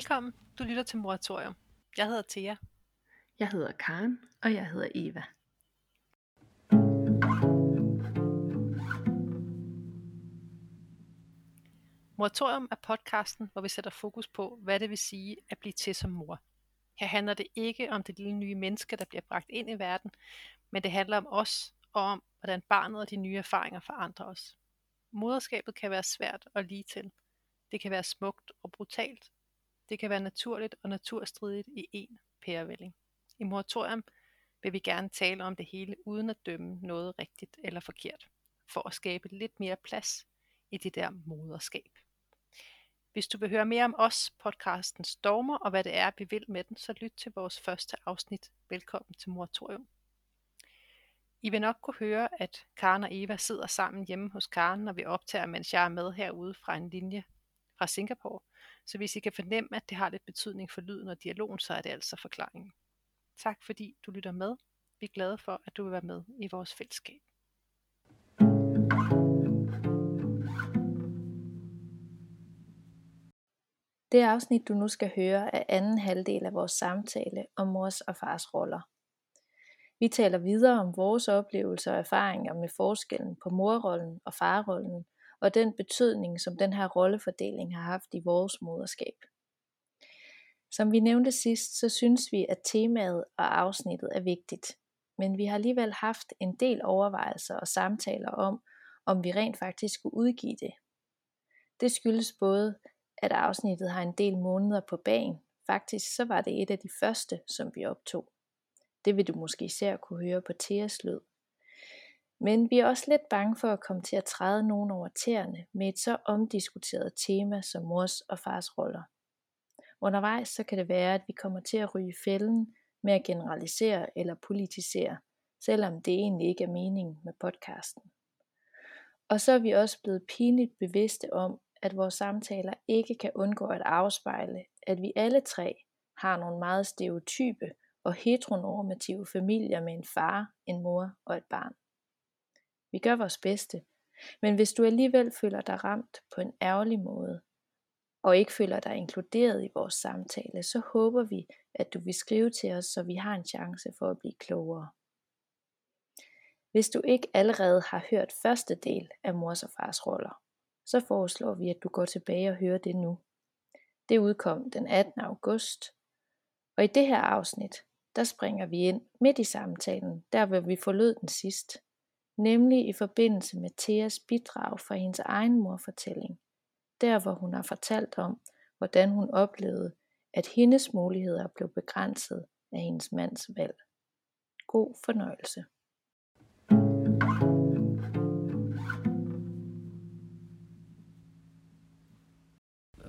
Velkommen, du lytter til Moratorium. Jeg hedder Thea. Jeg hedder Karen, og jeg hedder Eva. Moratorium er podcasten, hvor vi sætter fokus på, hvad det vil sige at blive til som mor. Her handler det ikke om det lille nye menneske, der bliver bragt ind i verden, men det handler om os og om, hvordan barnet og de nye erfaringer forandrer os. Moderskabet kan være svært og lige til. Det kan være smukt og brutalt. Det kan være naturligt og naturstridigt i én pærevælling. I moratorium vil vi gerne tale om det hele uden at dømme noget rigtigt eller forkert, for at skabe lidt mere plads i det der moderskab. Hvis du vil høre mere om os, podcastens stormer og hvad det er, vi vil med den, så lyt til vores første afsnit. Velkommen til Moratorium. I vil nok kunne høre, at Karen og Eva sidder sammen hjemme hos Karen, når vi optager, mens jeg er med herude fra en linje fra Singapore. Så hvis I kan fornemme, at det har lidt betydning for lyden og dialogen, så er det altså forklaringen. Tak fordi du lytter med. Vi er glade for, at du vil være med i vores fællesskab. Det afsnit, du nu skal høre, er anden halvdel af vores samtale om mors og fars roller. Vi taler videre om vores oplevelser og erfaringer med forskellen på morrollen og farrollen, og den betydning, som den her rollefordeling har haft i vores moderskab. Som vi nævnte sidst, så synes vi, at temaet og afsnittet er vigtigt, men vi har alligevel haft en del overvejelser og samtaler om, om vi rent faktisk skulle udgive det. Det skyldes både, at afsnittet har en del måneder på bagen. Faktisk så var det et af de første, som vi optog. Det vil du måske især kunne høre på Theas lyd. Men vi er også lidt bange for at komme til at træde nogen over tæerne med et så omdiskuteret tema som mors og fars roller. Undervejs så kan det være, at vi kommer til at ryge fælden med at generalisere eller politisere, selvom det egentlig ikke er meningen med podcasten. Og så er vi også blevet pinligt bevidste om, at vores samtaler ikke kan undgå at afspejle, at vi alle tre har nogle meget stereotype og heteronormative familier med en far, en mor og et barn. Vi gør vores bedste, men hvis du alligevel føler dig ramt på en ærgerlig måde, og ikke føler dig inkluderet i vores samtale, så håber vi, at du vil skrive til os, så vi har en chance for at blive klogere. Hvis du ikke allerede har hørt første del af mors og fars roller, så foreslår vi, at du går tilbage og hører det nu. Det udkom den 18. august, og i det her afsnit, der springer vi ind midt i samtalen, der hvor vi forlod den sidst, nemlig i forbindelse med Theas bidrag fra hendes egen morfortælling, der hvor hun har fortalt om, hvordan hun oplevede, at hendes muligheder blev begrænset af hendes mands valg. God fornøjelse.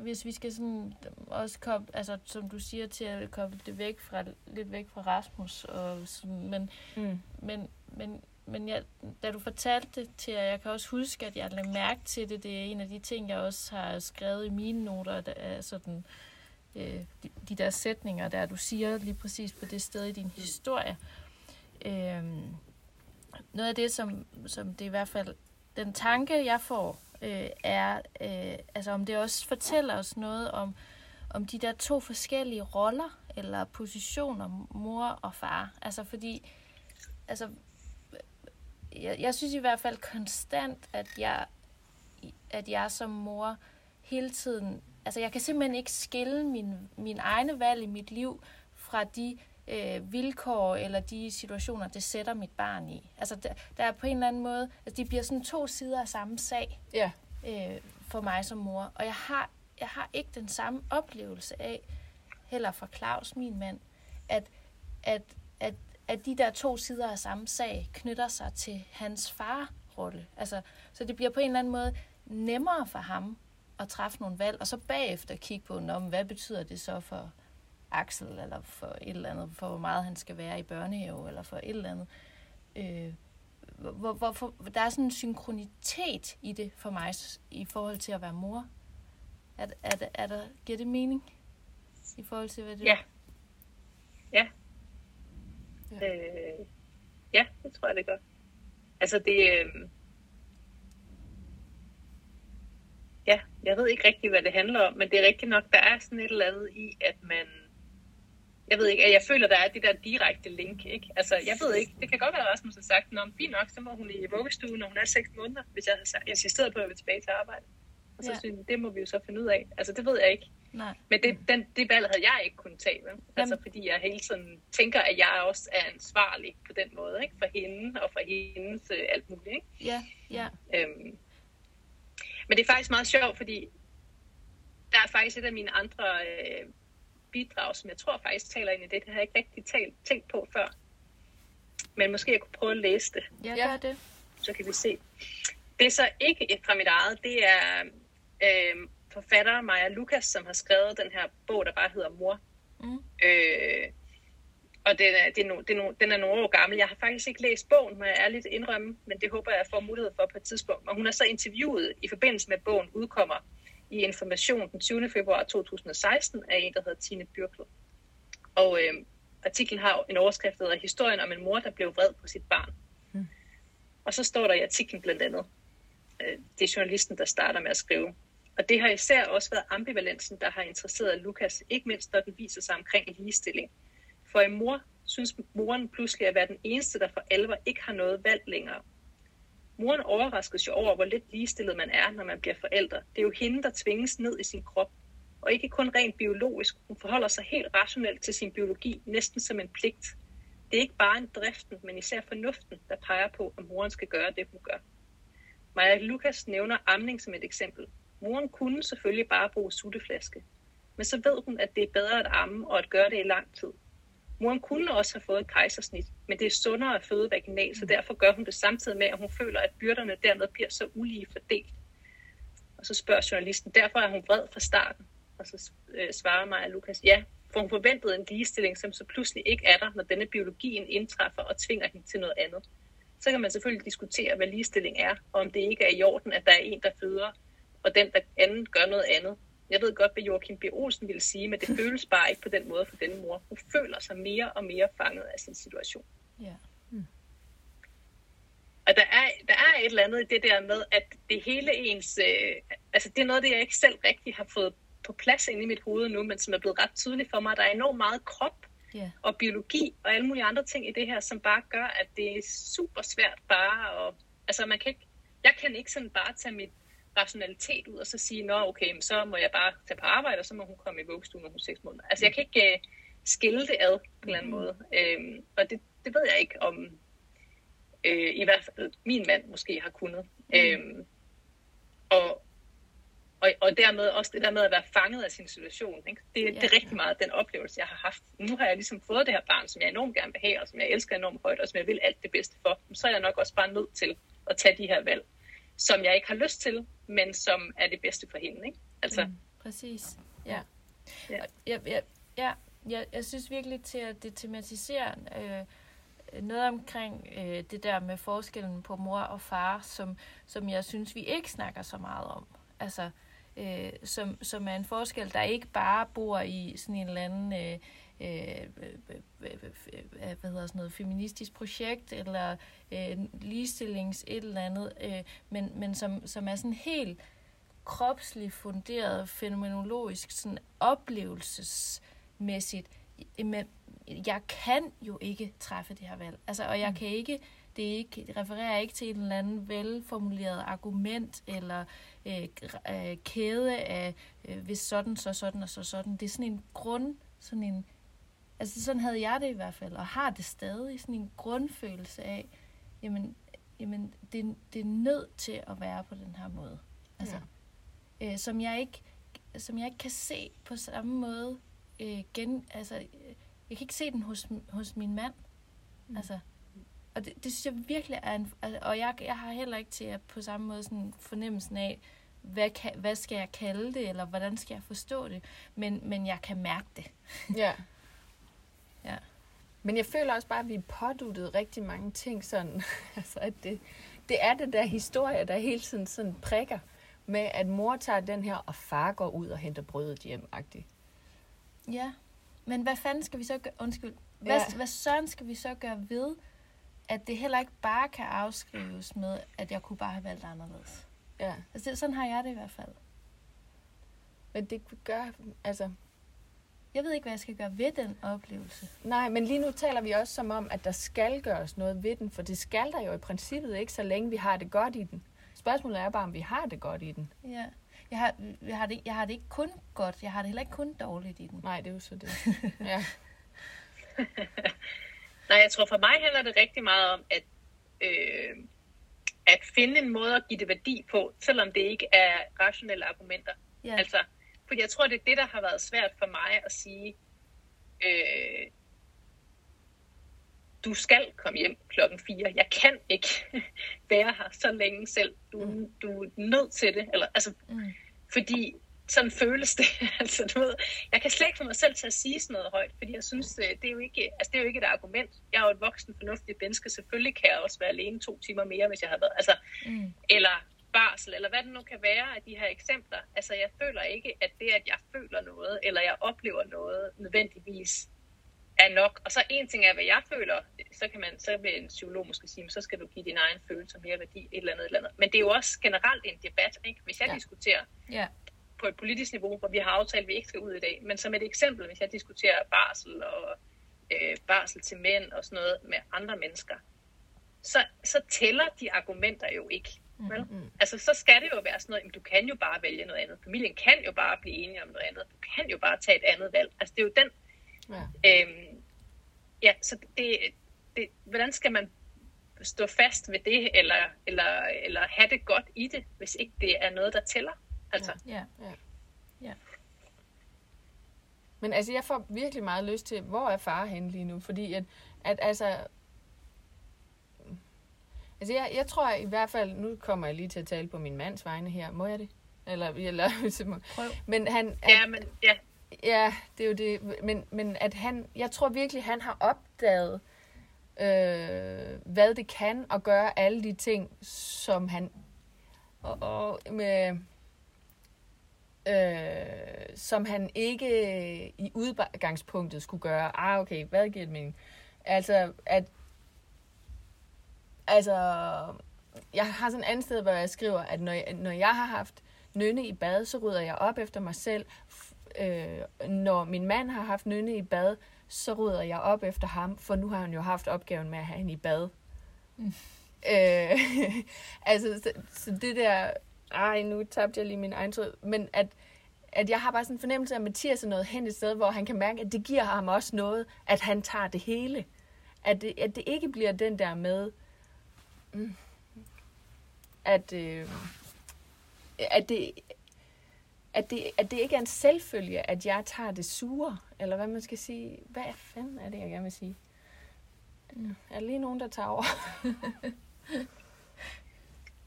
hvis vi skal sådan også komme, altså som du siger, til at komme det væk fra, lidt væk fra Rasmus, og sådan, men, mm. men, men, men jeg, da du fortalte det til jer, jeg kan også huske, at jeg lagde mærke til det, det er en af de ting, jeg også har skrevet i mine noter, der er sådan, øh, de, de der sætninger, der du siger lige præcis på det sted i din historie. Øh, noget af det, som, som det i hvert fald, den tanke, jeg får, øh, er, øh, altså om det også fortæller os noget om, om de der to forskellige roller eller positioner, mor og far. Altså fordi, altså, jeg, jeg synes i hvert fald konstant, at jeg, at jeg som mor hele tiden, altså jeg kan simpelthen ikke skille min, min egne valg i mit liv fra de øh, vilkår eller de situationer, det sætter mit barn i. Altså, der, der er på en eller anden måde, altså de bliver sådan to sider af samme sag ja. øh, for mig som mor. Og jeg har, jeg har ikke den samme oplevelse af, heller fra Claus, min mand, at, at, at, at de der to sider af samme sag knytter sig til hans farrolle. Altså, så det bliver på en eller anden måde nemmere for ham at træffe nogle valg, og så bagefter kigge på, hvad betyder det så for Axel, eller for et eller andet, for hvor meget han skal være i børnehave, eller for et eller andet. Øh, hvor, hvor, hvor, der er sådan en synkronitet i det for mig, i forhold til at være mor. Er, er, er, er der, giver det mening? I forhold til, hvad det Ja. Ja. Ja, øh, ja det tror jeg, det gør. Altså det... Øh, ja, jeg ved ikke rigtig, hvad det handler om, men det er rigtigt nok, der er sådan et eller andet i, at man, jeg ved ikke, at jeg føler, der er det der direkte link, ikke? Altså, jeg ved ikke, det kan godt være, at Rasmus har sagt, at fint nok, så må hun i vuggestuen, når hun er 6 måneder, hvis jeg har insisteret på, at jeg vil tilbage til arbejde. Og så ja. synes jeg, det må vi jo så finde ud af. Altså, det ved jeg ikke. Nej. Men det, den, det valg havde jeg ikke kunnet tage, vel? Altså, fordi jeg hele tiden tænker, at jeg også er ansvarlig på den måde, ikke? For hende og for hendes øh, alt muligt, ikke? Ja, ja. Øhm, men det er faktisk meget sjovt, fordi der er faktisk et af mine andre øh, bidrag, som jeg tror faktisk taler ind i det. Det har jeg ikke rigtig talt, tænkt på før. Men måske jeg kunne prøve at læse det. Ja, gør det. Så kan vi se. Det er så ikke fra mit eget. Det er øh, forfatter Maja Lukas, som har skrevet den her bog, der bare hedder Mor. Mm. Øh, og den er, det er det er den er nogle år gammel. Jeg har faktisk ikke læst bogen, må jeg ærligt indrømme, men det håber jeg, får mulighed for på et tidspunkt. Og hun er så interviewet i forbindelse med, at bogen udkommer i Information den 20. februar 2016 af en, der hedder Tine Byrklund. Og øh, artiklen har en overskrift, der hedder Historien om en mor, der blev vred på sit barn. Mm. Og så står der i artiklen blandt andet, øh, det er journalisten, der starter med at skrive, og det har især også været ambivalensen, der har interesseret Lukas, ikke mindst når den viser sig omkring ligestilling. For en mor synes moren pludselig at være den eneste, der for alvor ikke har noget valg længere. Moren overraskes jo over, hvor lidt ligestillet man er, når man bliver forældre. Det er jo hende, der tvinges ned i sin krop. Og ikke kun rent biologisk. Hun forholder sig helt rationelt til sin biologi, næsten som en pligt. Det er ikke bare en driften, men især fornuften, der peger på, at moren skal gøre det, hun gør. Maja Lukas nævner amning som et eksempel. Moren kunne selvfølgelig bare bruge sutteflaske. Men så ved hun, at det er bedre at amme og at gøre det i lang tid. Moren kunne også have fået et kejsersnit, men det er sundere at føde vaginalt, så derfor gør hun det samtidig med, at hun føler, at byrderne dermed bliver så ulige fordelt. Og så spørger journalisten, derfor er hun vred fra starten. Og så øh, svarer Maja Lukas, ja, for hun forventede en ligestilling, som så pludselig ikke er der, når denne biologien indtræffer og tvinger hende til noget andet. Så kan man selvfølgelig diskutere, hvad ligestilling er, og om det ikke er i orden, at der er en, der føder, og den, der anden gør noget andet. Jeg ved godt, hvad Joachim B. Olsen ville sige, men det føles bare ikke på den måde for denne mor. Hun føler sig mere og mere fanget af sin situation. Ja. Mm. Og der er, der er et eller andet i det der med, at det hele ens... Øh, altså, det er noget, det jeg ikke selv rigtig har fået på plads inde i mit hoved nu, men som er blevet ret tydeligt for mig. Der er enormt meget krop yeah. og biologi og alle mulige andre ting i det her, som bare gør, at det er super svært bare at... Altså, man kan ikke... Jeg kan ikke sådan bare tage mit rationalitet ud og så sige, nå okay, så må jeg bare tage på arbejde, og så må hun komme i vuggestuen, når hun er 6 måneder. Altså jeg kan ikke uh, skille det ad på en eller anden måde. Øhm, og det, det ved jeg ikke om, øh, i hvert fald min mand måske har kunnet. Mm. Øhm, og, og, og dermed også det der med at være fanget af sin situation. Ikke? Det, ja. det er rigtig meget den oplevelse, jeg har haft. Nu har jeg ligesom fået det her barn, som jeg enormt gerne vil have, og som jeg elsker enormt højt, og som jeg vil alt det bedste for. Så er jeg nok også bare nødt til at tage de her valg som jeg ikke har lyst til, men som er det bedste for hende. Ikke? Altså. Mm, præcis. Ja. Ja. Ja, ja, ja, jeg, jeg synes virkelig til at det tematiserer øh, noget omkring øh, det der med forskellen på mor og far, som, som jeg synes, vi ikke snakker så meget om. Altså, øh, som, som er en forskel, der ikke bare bor i sådan en eller anden... Øh, øh, hvad hedder sådan noget, feministisk projekt, eller øh, ligestillings et eller andet, øh, men, men som, som er sådan helt kropsligt funderet, fænomenologisk, sådan oplevelsesmæssigt. Men jeg kan jo ikke træffe det her valg. Altså, og jeg mm. kan ikke, det, er ikke, det refererer ikke til en eller anden velformuleret argument, eller øh, øh, kæde af, øh, hvis sådan, så sådan og så sådan. Det er sådan en grund, sådan en Altså sådan havde jeg det i hvert fald, og har det stadig sådan en grundfølelse af, jamen, jamen det, det er nødt til at være på den her måde. Altså, ja. øh, som, jeg ikke, som jeg ikke kan se på samme måde øh, gen, altså, jeg kan ikke se den hos, hos min mand. Mm. Altså, og det, det synes jeg virkelig er en... Altså, og jeg, jeg har heller ikke til at på samme måde sådan fornemmelsen af, hvad, kan, hvad skal jeg kalde det, eller hvordan skal jeg forstå det. Men, men jeg kan mærke det. Ja. Ja. Men jeg føler også bare, at vi er påduttet rigtig mange ting sådan. altså, at det, det er det der historie, der hele tiden sådan prikker med, at mor tager den her, og far går ud og henter brødet hjem -agtigt. Ja, men hvad fanden skal vi så gøre? Undskyld. Hvad, ja. hvad sådan skal vi så gøre ved, at det heller ikke bare kan afskrives med, at jeg kunne bare have valgt anderledes? Ja. Altså, det, sådan har jeg det i hvert fald. Men det gør, altså, Jeg ved ikke, hvad jeg skal gøre ved den oplevelse. nej, men lige nu taler vi også som om, at der skal gøres noget ved den, for det skal der jo i princippet ikke, så længe vi har det godt i den. Spørgsmålet er bare, om vi har det godt i den. Ja. Jeg har, jeg, har det, jeg har det ikke kun godt, jeg har det heller ikke kun dårligt i den. Nej, det er jo så det. Ja. Nej, jeg tror for mig handler det rigtig meget om, at, øh, at finde en måde at give det værdi på, selvom det ikke er rationelle argumenter. Ja. Altså, fordi jeg tror, det er det, der har været svært for mig at sige, øh, du skal komme hjem klokken 4. Jeg kan ikke være her så længe selv. Du, mm. du er nødt til det. Eller, altså, Mm. fordi sådan føles det. altså, du ved, jeg kan slet ikke få mig selv til at sige sådan noget højt, fordi jeg synes, øh, det er jo ikke, altså, det er jo ikke et argument. Jeg er jo et voksen, fornuftigt menneske. Selvfølgelig kan jeg også være alene to timer mere, hvis jeg har været. Altså, Mm. eller barsel, eller hvad det nu kan være af de her eksempler. Altså, jeg føler ikke, at det, at jeg føler noget, eller jeg oplever noget, nødvendigvis er nok. Og så en ting er, hvad jeg føler, så kan man, så vil en psykolog måske sige, så skal du give din egen følelse mere værdi, et eller andet, et eller andet. Men det er jo også generelt en debat, ikke? Hvis jeg Ja. diskuterer Ja. på et politisk niveau, hvor vi har aftalt, at vi ikke skal ud i dag, men som et eksempel, hvis jeg diskuterer barsel og øh, barsel til mænd og sådan noget med andre mennesker, så, så tæller de argumenter jo ikke. Vel? Mm. Altså, så skal det jo være sådan noget, jamen, du kan jo bare vælge noget andet. Familien kan jo bare blive enige om noget andet. Du kan jo bare tage et andet valg. Altså, det er jo den... Ja. Øhm, ja, så det, det, hvordan skal man stå fast ved det, eller, eller, eller have det godt i det, hvis ikke det er noget, der tæller? Altså, Ja. Men altså, jeg får virkelig meget lyst til, hvor er far henne lige nu? Fordi at, at altså... Altså, jeg, jeg tror i hvert fald, nu kommer jeg lige til at tale på min mands vegne her. Må jeg det? Eller, eller Prøv. Men han, at, ja, men ja, Ja, det er jo det. Men, men at han, jeg tror virkelig, han har opdaget, øh, hvad det kan at gøre alle de ting, som han og, og med, øh, som han ikke i udgangspunktet skulle gøre. Ah, okay, hvad giver det mening? Altså, at altså, jeg har sådan et andet sted, hvor jeg skriver, at når jeg, når jeg har haft nynne i bad, så rydder jeg op efter mig selv. Øh, når min mand har haft nynne i bad, så rydder jeg op efter ham, for nu har han jo haft opgaven med at have hende i bad. Mm. Øh, altså, så, så det der... Ej, nu tabte jeg lige min egen tråd. Men at, at jeg har bare sådan en fornemmelse af, at Mathias er nået hen et sted, hvor han kan mærke, at det giver ham også noget, at han tager det hele. At det, at det ikke bliver den der med, mm, at, øh, at, det, at, det, at det ikke er en selvfølge, at jeg tager det sure, eller hvad man skal sige. Hvad fanden er det, jeg gerne vil sige? Er der lige nogen, der tager over?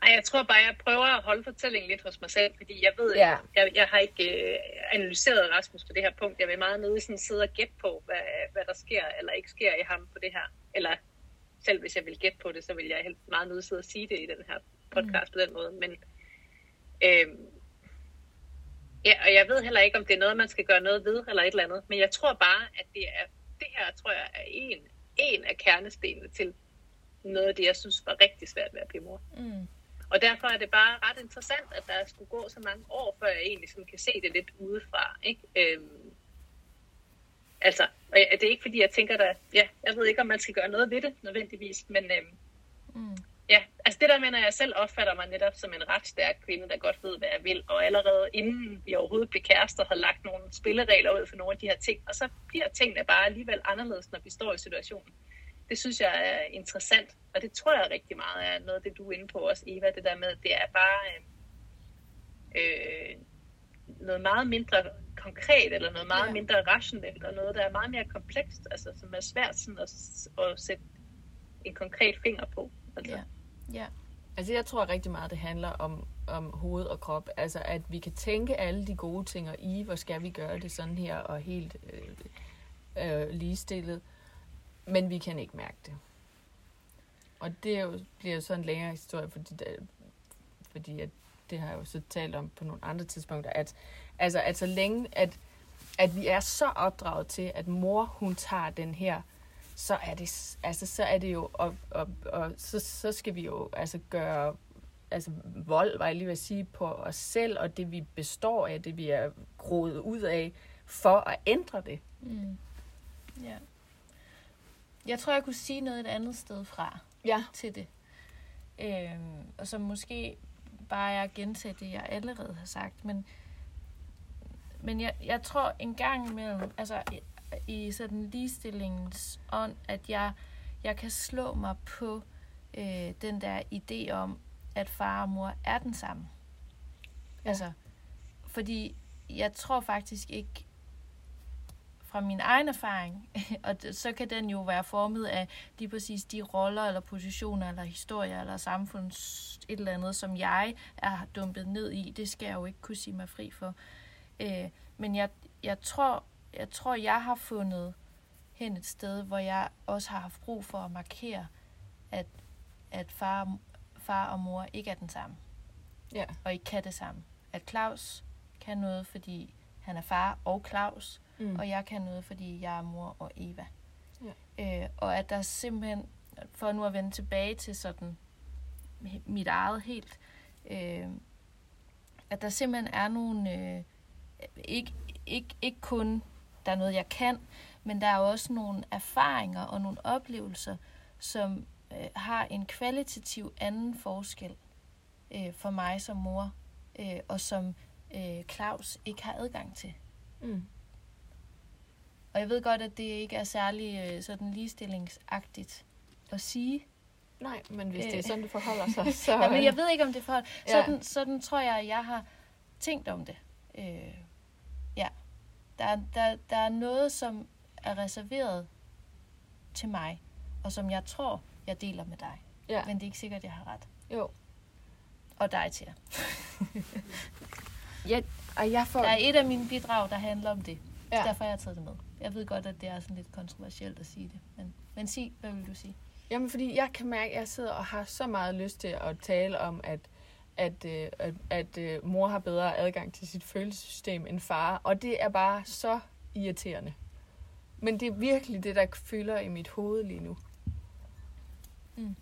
Ej, jeg tror bare, jeg prøver at holde fortællingen lidt hos mig selv, fordi jeg ved, Ja. jeg, jeg har ikke øh, analyseret Rasmus på det her punkt. Jeg vil meget nødig sådan sidde og gætte på, hvad, hvad der sker eller ikke sker i ham på det her. Eller selv hvis jeg vil gætte på det, så vil jeg helt meget nødig sidde og sige det i den her podcast mm. på den måde. Men øhm, ja, og jeg ved heller ikke, om det er noget, man skal gøre noget ved eller et eller andet. Men jeg tror bare, at det er det her, tror jeg, er en, en af kernestenene til noget af det, jeg synes var rigtig svært ved at blive mor. Mm. Og derfor er det bare ret interessant, at der skulle gå så mange år, før jeg egentlig sådan kan se det lidt udefra. Ikke? Øhm, altså, og jeg- det er ikke fordi, jeg tænker, der, ja, jeg ved ikke, om man skal gøre noget ved det nødvendigvis, men øhm, Mm. ja, altså det der med, når jeg selv opfatter mig netop som en ret stærk kvinde, der godt ved, hvad jeg vil, og allerede inden vi overhovedet blev kærester, havde lagt nogle spilleregler ud for nogle af de her ting, og så bliver tingene bare alligevel anderledes, når vi står i situationen. Det synes jeg er interessant, og det tror jeg rigtig meget er noget af det, du er inde på også, Eva, det der med, det er bare øh, øh, noget meget mindre konkret, eller noget meget Ja. mindre rationelt, og noget, der er meget mere komplekst, altså som er svært sådan at, at sætte en konkret finger på. Altså. Ja. Ja. Altså, jeg tror rigtig meget, det handler om, om hoved og krop. Altså, at vi kan tænke alle de gode ting, og i, hvor skal vi gøre det sådan her, og helt øh, øh, ligestillet. Men vi kan ikke mærke det. Og det er jo, bliver jo så en længere historie, fordi, der, fordi at, det har jeg jo så talt om på nogle andre tidspunkter, at, altså, at så længe, at, at vi er så opdraget til, at mor, hun tager den her så er det, altså, så er det jo, og, og, og så, så skal vi jo altså gøre, altså vold, var jeg lige ved at sige, på os selv, og det vi består af, det vi er groet ud af, for at ændre det. Mm. Ja. Jeg tror, jeg kunne sige noget et andet sted fra Ja. til det. Øhm, og så måske bare jeg gentage det, jeg allerede har sagt. Men, men jeg, jeg tror en gang imellem, altså i, i sådan ligestillingens ånd, at jeg, jeg kan slå mig på øh, den der idé om, at far og mor er den samme. Ja. Altså, fordi jeg tror faktisk ikke, fra min egen erfaring, og så kan den jo være formet af lige præcis de roller, eller positioner, eller historier, eller samfunds et eller andet, som jeg er dumpet ned i. Det skal jeg jo ikke kunne sige mig fri for. Øh, men jeg, jeg, tror, jeg tror, jeg har fundet hen et sted, hvor jeg også har haft brug for at markere, at, at far, far og mor ikke er den samme, Ja. og ikke kan det samme. At Claus kan noget, fordi han er far og Claus, Mm. og jeg kan noget, fordi jeg er mor og Eva. Ja. Øh, og at der simpelthen, for nu at vende tilbage til sådan mit eget helt, øh, at der simpelthen er nogle, øh, ikke, ikke, ikke kun, der er noget, jeg kan, men der er også nogle erfaringer og nogle oplevelser, som øh, har en kvalitativ anden forskel øh, for mig som mor, øh, og som øh, Claus ikke har adgang til. Mm. Og jeg ved godt, at det ikke er særlig øh, sådan ligestillingsagtigt at sige. Nej, men hvis Øh. det er sådan, det forholder sig, så... Ja, men jeg ved ikke, om det er for... Ja. Sådan, sådan tror jeg, at jeg har tænkt om det. Øh. Der, er- der, der er noget, som er reserveret til mig, og som jeg tror, jeg deler med dig. Ja. Men det er ikke sikkert, jeg har ret. Jo. Og dig til. Ja, og jeg får... Der er et af mine bidrag, der handler om det. Ja. Derfor har jeg taget det med. Jeg ved godt, at det er sådan lidt kontroversielt at sige det. Men, men sig, hvad vil du sige? Jamen, fordi jeg kan mærke, at jeg sidder og har så meget lyst til at tale om, at, at, øh, at, at øh, mor har bedre adgang til sit følelsessystem end far. Og det er bare så irriterende. Men det er virkelig det, der fylder i mit hoved lige nu. Mm.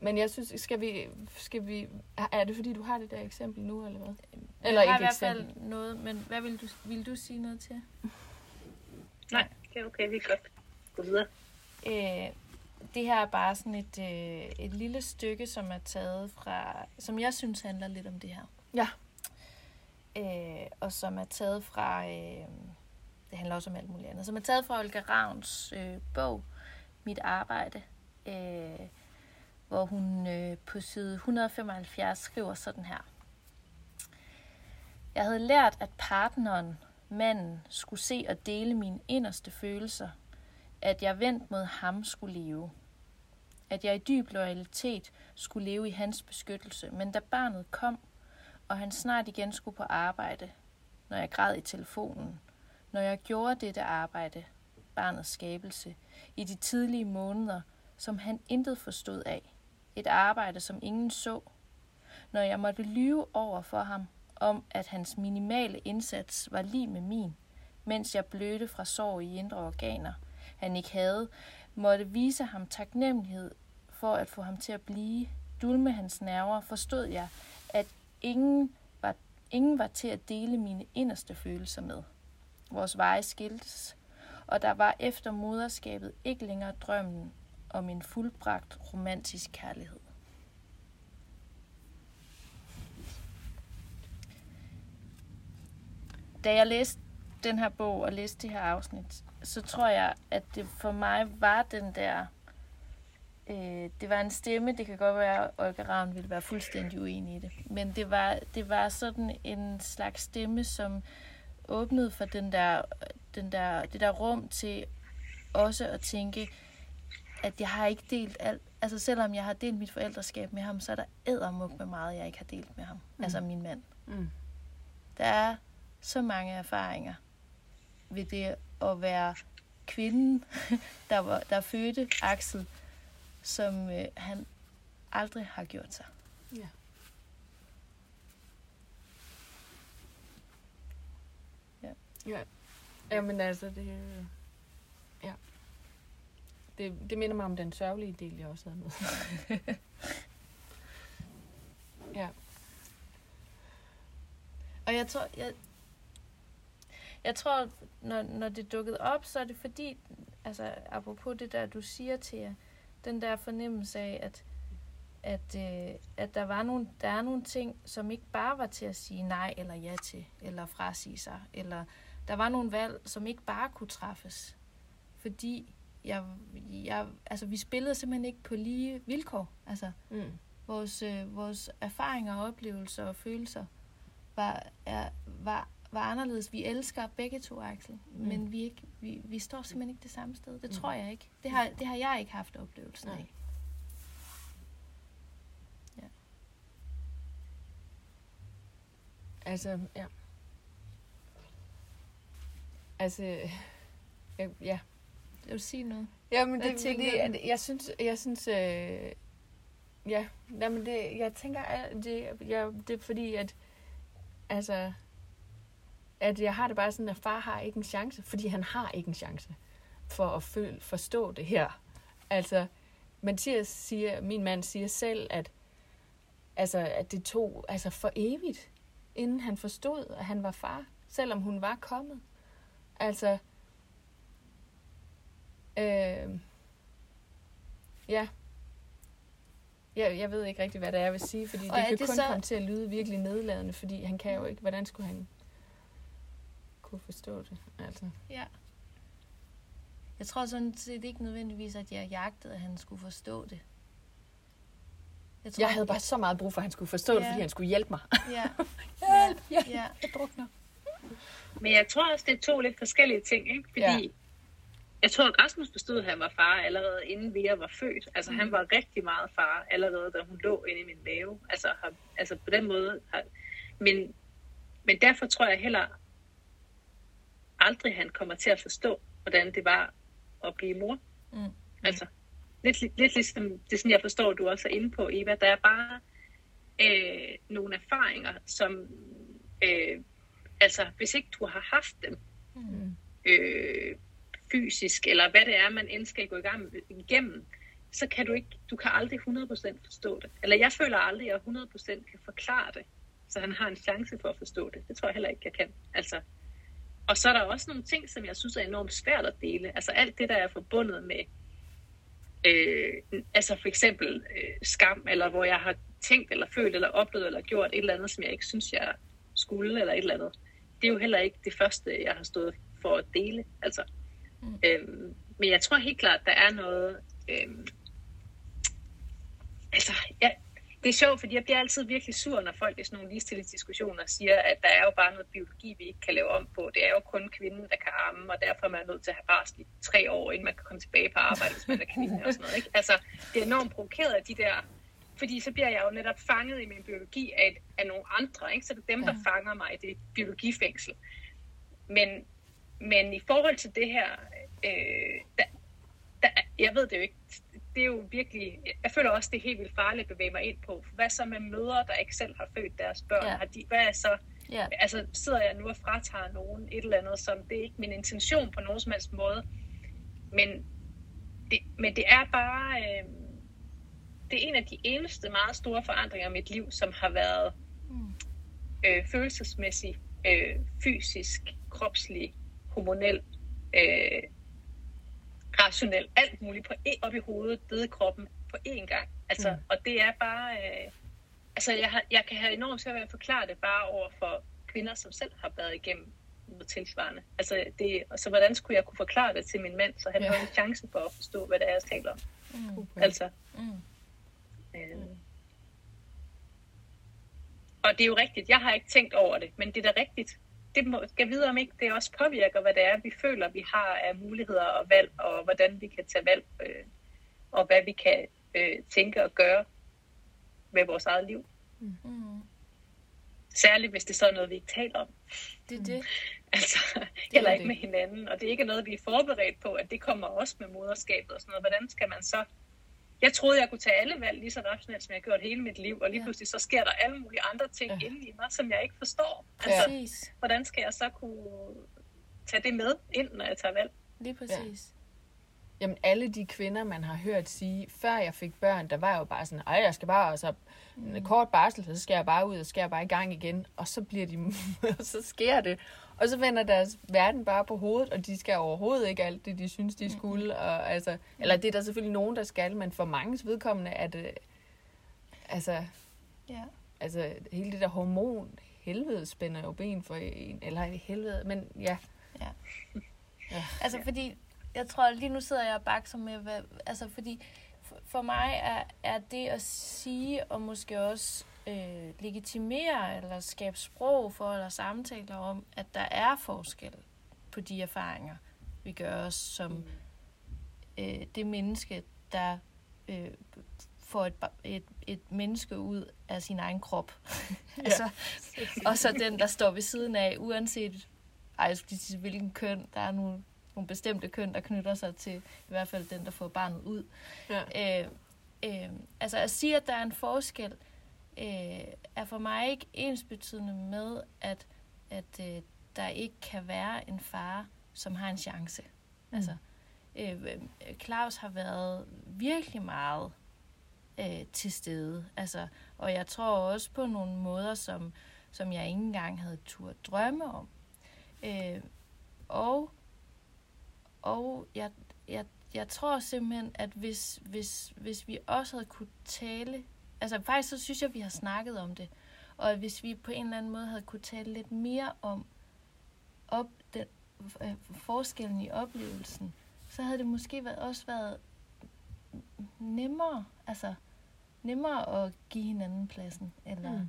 Men jeg synes, skal vi, skal vi... er- det fordi, du har det der eksempel nu, eller hvad? Eller Eller jeg har i ikke hvert fald eksempel. noget, men hvad vil du, vil du sige noget til? Nej, det er okay, vi kan godt gå videre. Øh, det her er bare sådan et, øh, et lille stykke, som er taget fra, som jeg synes handler lidt om det her. Ja. Øh, og som er taget fra, øh, det handler også om alt muligt andet, som er taget fra Olga Ravns øh, bog, Mit Arbejde, øh, hvor hun øh, på side 175 skriver sådan her. Jeg havde lært, at partneren, manden, skulle se og dele mine inderste følelser, at jeg vendt mod ham skulle leve. At jeg i dyb loyalitet skulle leve i hans beskyttelse. Men da barnet kom, og han snart igen skulle på arbejde, når jeg græd i telefonen, når jeg gjorde dette arbejde, barnets skabelse, i de tidlige måneder, som han intet forstod af, et arbejde, som ingen så, når jeg måtte lyve over for ham om, at hans minimale indsats var lige med min, mens jeg blødte fra sår i indre organer, han ikke havde, måtte vise ham taknemmelighed for at få ham til at blive, dulme hans nerver, forstod jeg, at ingen var, ingen var til at dele mine inderste følelser med. Vores veje skiltes, og der var efter moderskabet ikke længere drømmen om en fuldbragt romantisk kærlighed. Da jeg læste den her bog og læste det her afsnit, så tror jeg, at det for mig var den der... Øh, det var en stemme, det kan godt være, at Olga Ravn ville være fuldstændig uenig i det. Men det var, det var sådan en slags stemme, som åbnede for den der, den der, det der rum til også at tænke, at jeg har ikke delt alt. Altså selvom jeg har delt mit forældreskab med ham, så er der ædermuk med meget, jeg ikke har delt med ham. Mm. Altså min mand. Mm. Der er så mange erfaringer ved det at være kvinden, der, var, der fødte Axel, som øh, han aldrig har gjort sig. Ja. Ja. Ja. Jamen altså, det... Ja. Det, det minder mig om den sørgelige del, jeg også havde med. Og jeg tror, jeg, jeg tror, når, når det dukkede op, så er det fordi, altså apropos det der, du siger til jer, den der fornemmelse af, at, at, øh, at der, var nogle, der er nogle ting, som ikke bare var til at sige nej eller ja til, eller frasige sig, eller der var nogle valg, som ikke bare kunne træffes, fordi jeg, jeg, altså, vi spillede simpelthen ikke på lige vilkår. Altså, Mm. vores, øh, vores erfaringer, oplevelser og følelser var, er, var, var anderledes. Vi elsker begge to, Axel, mm. men vi, ikke, vi, vi står simpelthen ikke det samme sted. Det Mm. tror jeg ikke. Det har, det har jeg ikke haft oplevelsen Nej. af. Altså, ja. Altså, jeg, ja. Jeg vil sige noget. Ja, men det, du? det, jeg synes, jeg synes, øh, ja, jamen det, jeg tænker, det, jeg, det er fordi, at, altså, at jeg har det bare sådan, at far har ikke en chance, fordi han har ikke en chance for at føle, forstå det her. Altså, Mathias siger, min mand siger selv, at, altså, at det tog altså for evigt, inden han forstod, at han var far, selvom hun var kommet. Altså, øh, ja. Jeg, jeg ved ikke rigtig, hvad det er, jeg vil sige, fordi Og det kan kun så- komme til at lyde virkelig nedladende, fordi han kan jo ikke, hvordan skulle han kunne forstå det? Altså. Ja. Jeg tror sådan set ikke nødvendigvis, at jeg jagtede, at han skulle forstå det. Jeg, tror, Jeg havde bare så meget brug for, at han skulle forstå det, Ja. fordi han skulle hjælpe mig. Ja, ja, ja. ja. Jeg drukner. Men jeg tror også, det er to lidt forskellige ting, ikke? Fordi Ja. jeg tror, at Rasmus bestod, at han var far allerede inden Vera var født. Altså Mm. han var rigtig meget far allerede, da hun lå inde i min mave. Altså, har, altså på den måde. Har, men, men derfor tror jeg heller aldrig, han kommer til at forstå, hvordan det var at blive mor. Mm. Altså, lidt, lidt, ligesom det sådan, jeg forstår, du også er inde på, Eva. Der er bare øh, nogle erfaringer, som... Øh, altså, hvis ikke du har haft dem, Mm. øh, fysisk, eller hvad det er, man end skal gå i gang igennem, så kan du ikke, du kan aldrig 100% forstå det. Eller jeg føler aldrig, at jeg 100% kan forklare det, så han har en chance for at forstå det. Det tror jeg heller ikke, jeg kan. Altså, og så er der også nogle ting, som jeg synes er enormt svært at dele. Altså alt det, der er forbundet med, øh, altså for eksempel øh, skam, eller hvor jeg har tænkt, eller følt, eller oplevet, eller gjort et eller andet, som jeg ikke synes, jeg skulle, eller et eller andet. Det er jo heller ikke det første, jeg har stået for at dele. Altså, Mm. øhm, men jeg tror helt klart, der er noget... Øhm, altså, ja, det er sjovt, fordi jeg bliver altid virkelig sur, når folk i sådan nogle ligestillingsdiskussioner siger, at der er jo bare noget biologi, vi ikke kan lave om på. Det er jo kun kvinden, der kan amme, og derfor er man nødt til at have barsel i tre år, inden man kan komme tilbage på arbejde, hvis man er kvinde og sådan noget. Ikke? Altså, det er enormt provokeret af de der... Fordi så bliver jeg jo netop fanget i min biologi af, af nogle andre, ikke? så det er dem, der fanger mig i det biologifængsel. Men, men i forhold til det her, øh, der, der, jeg ved det jo ikke, det er jo virkelig, jeg føler også, det er helt vildt farligt at bevæge mig ind på. Hvad så med mødre, der ikke selv har født deres børn? Ja. Har de, hvad er så, Ja. altså sidder jeg nu og fratager nogen et eller andet, som det er ikke min intention på nogen som helst måde. Men det, men det er bare, øh, det er en af de eneste meget store forandringer i mit liv, som har været Mm. øh, følelsesmæssig, øh, fysisk, kropslig, hormonel, øh, rationel, alt muligt på e- op i hovedet, nede i kroppen på én gang. Altså, Mm. mm. Og det er bare... Øh, altså, jeg, har, jeg kan have enormt svært ved at forklare det bare over for kvinder, som selv har været igennem noget tilsvarende. Altså, det, så hvordan skulle jeg kunne forklare det til min mand, så han Ja. havde en chance for at forstå, hvad det er, jeg taler om. Mm. Altså, Mm. øh. Og det er jo rigtigt, jeg har ikke tænkt over det, men det er da rigtigt. Det må, skal vide om ikke det også påvirker, hvad det er, vi føler, vi har af muligheder og valg, og hvordan vi kan tage valg, øh, og hvad vi kan øh, tænke og gøre med vores eget liv. Mm. Særligt hvis det så er noget, vi ikke taler om. Det er det. Altså, er eller ikke det. med hinanden. Og det er ikke noget, vi er forberedt på, at det kommer også med moderskabet og sådan noget. Hvordan skal man så... Jeg troede, jeg kunne tage alle valg lige så rationelt, som jeg har gjort hele mit liv. Og lige Ja. pludselig så sker der alle mulige andre ting Ja. ja. inde i mig, som jeg ikke forstår. Ja. Altså, Præcis. hvordan skal jeg så kunne tage det med ind, når jeg tager valg? Lige præcis. jamen alle de kvinder, man har hørt sige, før jeg fik børn, der var jo bare sådan, ej, jeg skal bare, altså, en kort barsel, så skal jeg bare ud, og skal jeg bare i gang igen, og så bliver de, og så sker det. Og så vender deres verden bare på hovedet, og de skal overhovedet ikke alt det, de synes, de skulle. Og, altså, eller det er der selvfølgelig nogen, der skal, men for manges vedkommende er det, altså, Ja. altså hele det der hormon, helvede spænder jo ben for en, eller ikke helvede, men ja. Altså fordi, jeg tror lige nu sidder jeg og bakser med, hvad, altså fordi for, for mig er, er det at sige, og måske også øh, legitimere, eller skabe sprog for, eller samtaler om, at der er forskel på de erfaringer, vi gør os som øh, det menneske, der øh, får et, et, et menneske ud af sin egen krop. altså, og så den, der står ved siden af, uanset ej, sige, hvilken køn, der er nogle, nogle bestemte køn, der knytter sig til i hvert fald den, der får barnet ud. Ja. Øh, øh, altså at sige, at der er en forskel, øh, er for mig ikke ensbetydende med, at, at øh, der ikke kan være en far, som har en chance. Mm. Altså, øh, øh, Claus har været virkelig meget øh, til stede. Altså, og jeg tror også på nogle måder, som, som jeg ikke engang havde turde drømme om. Øh, og og jeg, jeg, jeg tror simpelthen, at hvis, hvis, hvis vi også havde kunne tale, altså faktisk så synes jeg, at vi har snakket om det, og hvis vi på en eller anden måde havde kunne tale lidt mere om op, den, øh, forskellen i oplevelsen, så havde det måske været, også været nemmere, altså nemmere at give hinanden pladsen. Eller, mm.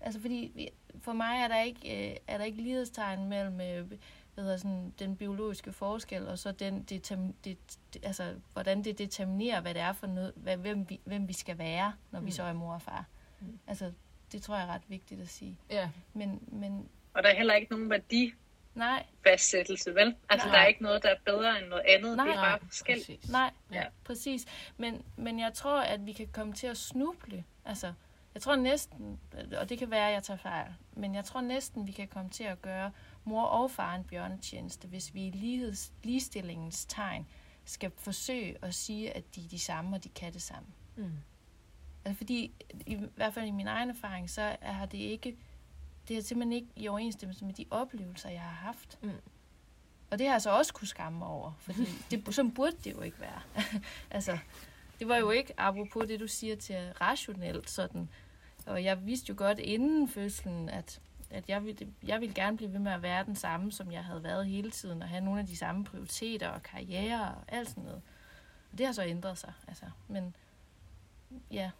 Altså fordi vi, for mig er der ikke, øh, er der ikke lighedstegn mellem øh, hvad hedder sådan, den biologiske forskel, og så den determin, det, altså, hvordan det determinerer, hvad det er for noget, hvad, hvem, vi, hvem vi skal være, når vi Mm. så er mor og far. Mm. Altså, det tror jeg er ret vigtigt at sige. Ja. Men, men Og der er heller ikke nogen værdifastsættelse, nej, vel? Altså, Nej. der er ikke noget, der er bedre end noget andet. Nej. det er bare Nej, forskelligt. præcis. nej, ja. præcis. Men, men jeg tror, at vi kan komme til at snuble. Altså, jeg tror næsten, og det kan være, at jeg tager fejl, men jeg tror næsten, vi kan komme til at gøre mor og far en bjørnetjeneste, hvis vi i ligheds, ligestillingens tegn skal forsøge at sige, at de er de samme, og de kan det samme. Mm. Altså fordi, i hvert fald i min egen erfaring, så har det ikke, det er simpelthen ikke i overensstemmelse med de oplevelser, jeg har haft. Mm. Og det har jeg så også kunne skamme over, fordi det, sådan burde det jo ikke være. altså, det var jo ikke, apropos det, du siger til rationelt sådan, og jeg vidste jo godt inden fødslen, at, at jeg, ville, jeg ville gerne blive ved med at være den samme, som jeg havde været hele tiden, og have nogle af de samme prioriteter og karriere og alt sådan noget. Og det har så ændret sig, altså. Men ja,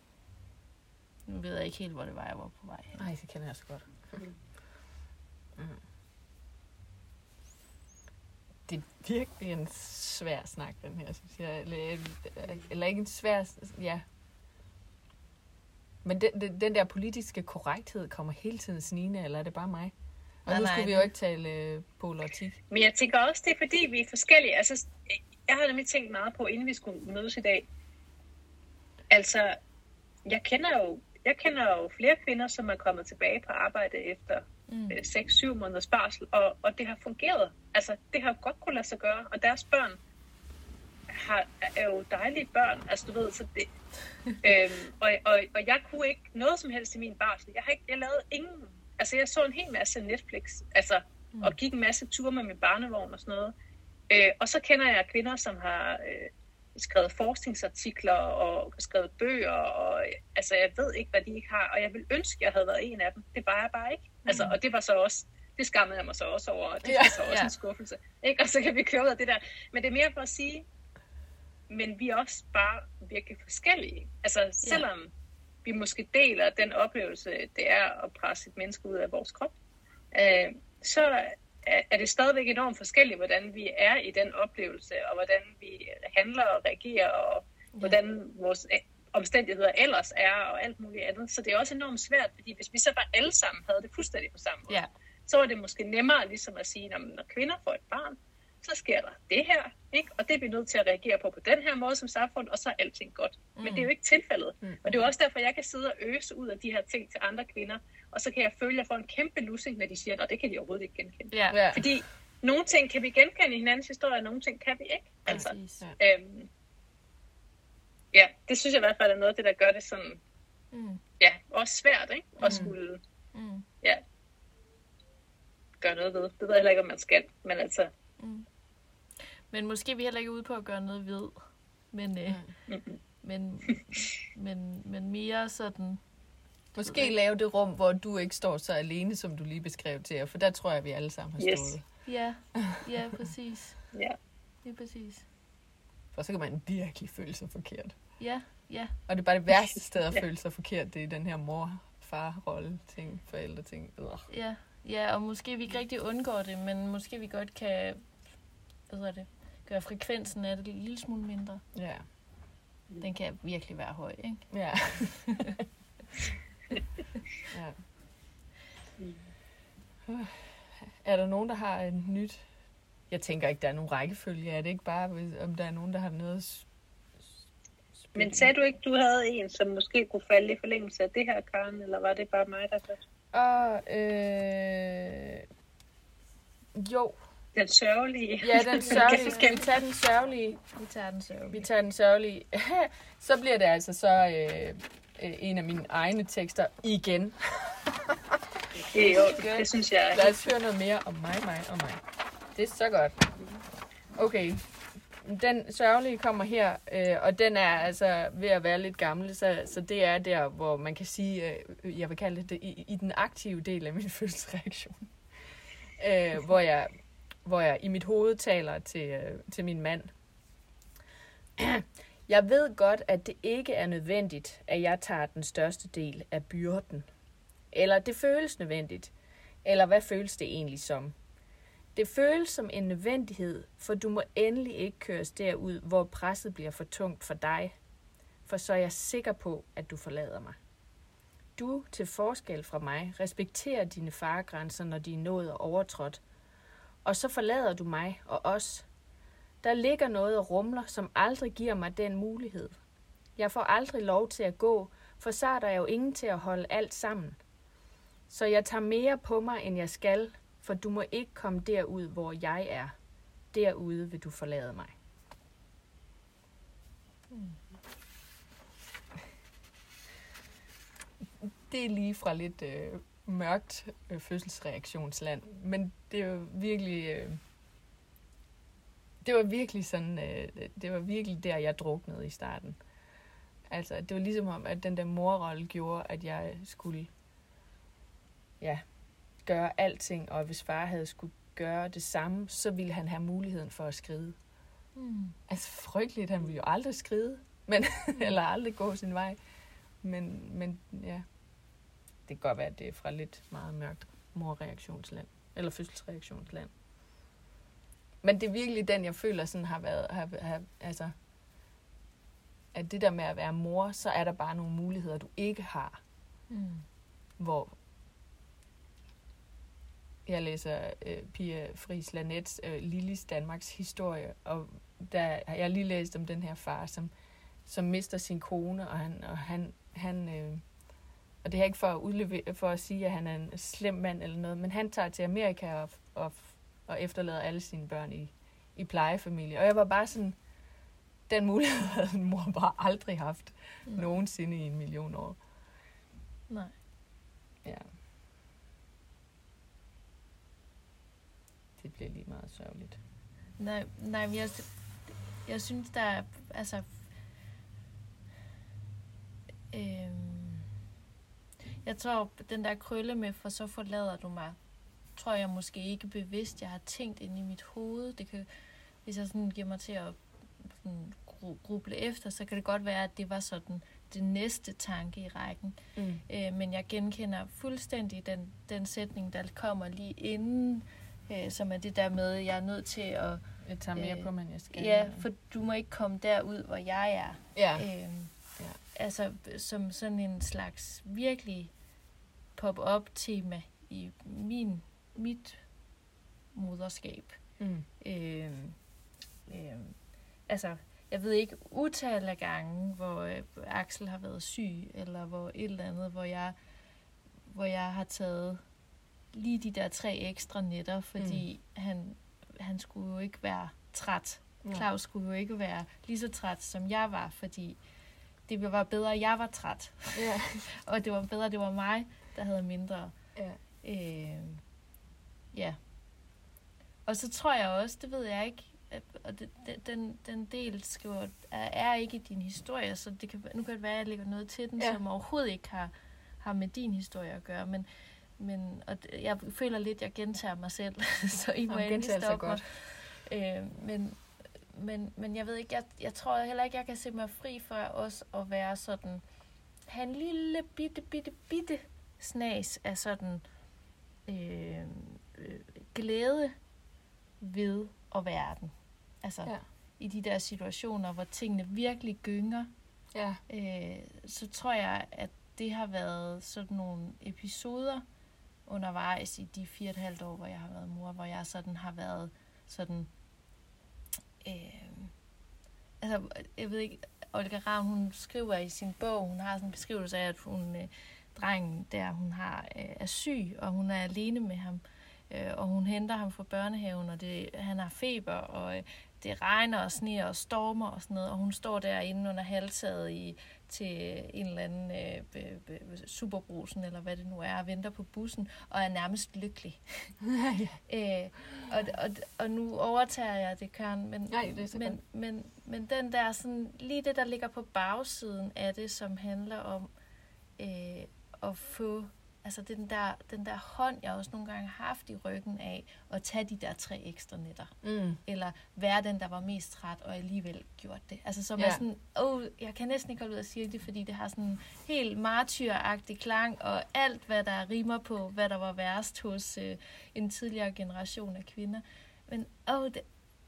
nu ved jeg ikke helt, hvor det var, jeg var på vej hen. Nej, det kender jeg så godt. Mm. Det er virkelig en svær snak, den her, synes jeg. Eller, eller ikke en svær... Ja. Men den, den, den der politiske korrekthed kommer hele tiden snigende, eller er det bare mig? Og Nej, nu nej, skulle vi jo ikke tale øh, politik. Men jeg tænker også, det er fordi, vi er forskellige. Altså, jeg har nemlig tænkt meget på, inden vi skulle mødes i dag. Altså, jeg kender jo, jeg kender jo flere kvinder, som er kommet tilbage på arbejde efter Mm. øh, 6-7 måneders barsel, og, og det har fungeret. Altså, det har godt kunne lade sig gøre, og deres børn har, er jo dejlige børn, altså du ved, så det, øhm, og, og, og jeg kunne ikke noget som helst i min barsel. Jeg har ikke, jeg lavede ingen, altså jeg så en hel masse Netflix, altså, mm. og gik en masse ture med min barnevogn og sådan noget. Øh, og så kender jeg kvinder, som har øh, skrevet forskningsartikler og skrevet bøger, og altså jeg ved ikke, hvad de ikke har, og jeg vil ønske, jeg havde været en af dem. Det var jeg bare ikke. Altså, og det var så også, det skammede jeg mig så også over, og det Ja, var så også ja. en skuffelse. Ikke? Og så kan vi køre ud af det der. Men det er mere for at sige, men vi er også bare virkelig forskellige. Altså selvom vi måske deler den oplevelse, det er at presse et menneske ud af vores krop, øh, så er, det stadigvæk enormt forskelligt, hvordan vi er i den oplevelse, og hvordan vi handler og reagerer, og hvordan vores øh, omstændigheder ellers er, og alt muligt andet. Så det er også enormt svært, fordi hvis vi så bare alle sammen havde det fuldstændig på samme måde, Ja. så var det måske nemmere ligesom at sige, når kvinder får et barn, så sker der det her, ikke? og det er vi nødt til at reagere på på den her måde som samfund, og så er alting godt. Mm. Men det er jo ikke tilfældet. Mm. Og det er jo også derfor, jeg kan sidde og øse ud af de her ting til andre kvinder, og så kan jeg føle, at jeg får en kæmpe lussing, når de siger, at det kan de overhovedet ikke genkende. Ja. Ja. Fordi nogle ting kan vi genkende i hinandens historie, og nogle ting kan vi ikke. Altså, Præcis. øhm, ja, det synes jeg i hvert fald er noget af det, der gør det sådan, Mm. ja, også svært, ikke? At skulle, Mm. ja, gøre noget ved. Det ved jeg heller ikke, om man skal, men altså, Men måske er vi heller ikke ude på at gøre noget ved. Men, øh, men, men, men mere sådan... Måske lave det rum, hvor du ikke står så alene, som du lige beskrev til jer, for der tror jeg, vi alle sammen har Yes. stået. Ja, ja, præcis. ja. Det er præcis. For så kan man virkelig føle sig forkert. Ja, ja. Og det er bare det værste sted at Ja. føle sig forkert, det er den her mor-far-rolle ting, forældre ting. Øh. Ja, ja, og måske vi ikke rigtig undgår det, men måske vi godt kan hvad hedder det, gøre frekvensen af det en lille smule mindre. Ja. Den kan virkelig være høj, ikke? Ja. ja. Er der nogen, der har et nyt? Jeg tænker ikke, der er nogen rækkefølge. Er det ikke bare, om der er nogen, der har noget Men sagde du ikke, du havde en, som måske kunne falde i forlængelse af det her, Karen, eller var det bare mig, der hørte? Og, øh... Jo. Den sørgelige. Ja, den sørgelige. Vi tage den sørgelige? Vi tager den sørgelige. Vi tager den sørgelige. så bliver det altså så øh, øh, en af mine egne tekster igen. Det er jo, det synes jeg Lad os høre noget mere om mig, mig og mig. Det er så godt. Okay. Den sørgelige kommer her, øh, og den er altså ved at være lidt gammel, så, så det er der, hvor man kan sige, øh, jeg vil kalde det, i, i den aktive del af min følelsesreaktion. Øh, hvor, jeg, hvor jeg i mit hoved taler til, øh, til min mand. Jeg ved godt, at det ikke er nødvendigt, at jeg tager den største del af byrden. Eller det føles nødvendigt. Eller hvad føles det egentlig som? Det føles som en nødvendighed, for du må endelig ikke køres derud, hvor presset bliver for tungt for dig. For så er jeg sikker på, at du forlader mig. Du, til forskel fra mig, respekterer dine faregrænser, når de er nået og overtrådt. Og så forlader du mig og os. Der ligger noget og rumler, som aldrig giver mig den mulighed. Jeg får aldrig lov til at gå, for så er der jo ingen til at holde alt sammen. Så jeg tager mere på mig, end jeg skal, for du må ikke komme derud, hvor jeg er. Derude vil du forlade mig. Det er lige fra lidt øh, mørkt øh, fødselsreaktionsland, men det jo virkelig... Øh, det var virkelig sådan, øh, det var virkelig der, jeg druknede i starten. Altså, det var ligesom om, at den der morrolle gjorde, at jeg skulle ja, gøre alting, og hvis far havde skulle gøre det samme, så ville han have muligheden for at skride. Mm. Altså frygteligt, han ville jo aldrig skride, men, eller aldrig gå sin vej. Men, men ja, kan godt være, at det er fra lidt meget mørkt morreaktionsland, eller fødselsreaktionsland. Men det er virkelig den, jeg føler sådan har været, har, har, altså, at det der med at være mor, så er der bare nogle muligheder, du ikke har, Mm. hvor jeg læser øh, Pia Friis Lanets øh, Lillis Danmarks historie, og der har jeg lige læst om den her far, som, som mister sin kone, og han, og han, han øh, og det er ikke for at, udleve, for at sige, at han er en slem mand eller noget, men han tager til Amerika og, og, og efterlader alle sine børn i, i plejefamilie. Og jeg var bare sådan, den mulighed havde en mor bare aldrig haft Nej. nogensinde i en million år. Nej. Ja. Det bliver lige meget sørgeligt. Nej, nej, men jeg, jeg synes, der er, altså, øhm, jeg tror, den der krølle med, for så forlader du mig, tror jeg måske ikke bevidst, jeg har tænkt ind i mit hoved. Det kan, hvis jeg sådan giver mig til at sådan, gru- gruble efter, så kan det godt være, at det var sådan det næste tanke i rækken. Mm. Øh, men jeg genkender fuldstændig den, den sætning, der kommer lige inden, øh, som er det der med, at jeg er nødt til at Jeg tager mere Øh, på, men jeg skal. Ja, for du må ikke komme derud, hvor jeg er. ja. Ja. Altså som sådan en slags virkelig pop-up tema i min mit moderskab. Mm. Øhm, øhm, altså, jeg ved ikke utal af gange, hvor øh, Axel har været syg, eller hvor et eller andet, hvor jeg, hvor jeg har taget lige de der tre ekstra nætter, fordi mm. han han skulle jo ikke være træt. Claus skulle jo ikke være lige så træt, som jeg var, fordi det var bedre, at jeg var træt. Ja. og det var bedre, at det var mig, der havde mindre. Ja. Øh, ja. Og så tror jeg også, det ved jeg ikke, og det, den, den del skriver, er, er ikke i din historie, så det kan, nu kan det være, at jeg lægger noget til den, Ja. som overhovedet ikke har, har med din historie at gøre. Men, men og det- jeg føler lidt, at jeg gentager mig selv, så I må Jamen, endelig stoppe mig. godt. Øh, men, men, men jeg ved ikke, jeg, jeg tror heller ikke, jeg kan se mig fri for også at være sådan, have en lille bitte, bitte, bitte snas af sådan øh, øh, glæde ved at være den. Altså ja. i de der situationer, hvor tingene virkelig gynger, Ja. øh, så tror jeg, at det har været sådan nogle episoder undervejs i de fire og et halvt år, hvor jeg har været mor, hvor jeg sådan har været sådan... Øh, altså, jeg ved ikke, Olga Ravn, hun skriver i sin bog, hun har sådan en beskrivelse af, at hun, øh, drengen der, hun har, øh, er syg, og hun er alene med ham, øh, og hun henter ham fra børnehaven, og det, han har feber, og øh, det regner og sneer og stormer og sådan noget, og hun står derinde under halvtaget i, til en eller anden øh, b- b- superbrusen, eller hvad det nu er, og venter på bussen, og er nærmest lykkelig. øh, og, og, og nu overtager jeg det, Karen, men, Nej, det er så men, godt. men, men den der, sådan, lige det, der ligger på bagsiden af det, som handler om øh, at få, altså det er den der, den der hånd, jeg også nogle gange har haft i ryggen af, at tage de der tre ekstra nætter. Mm. Eller være den, der var mest træt, og alligevel gjort det. Altså som Ja. er sådan, åh, jeg kan næsten ikke holde ud at sige det, fordi det har sådan en helt martyragtig klang, og alt, hvad der rimer på, hvad der var værst hos øh, en tidligere generation af kvinder. Men åh, det,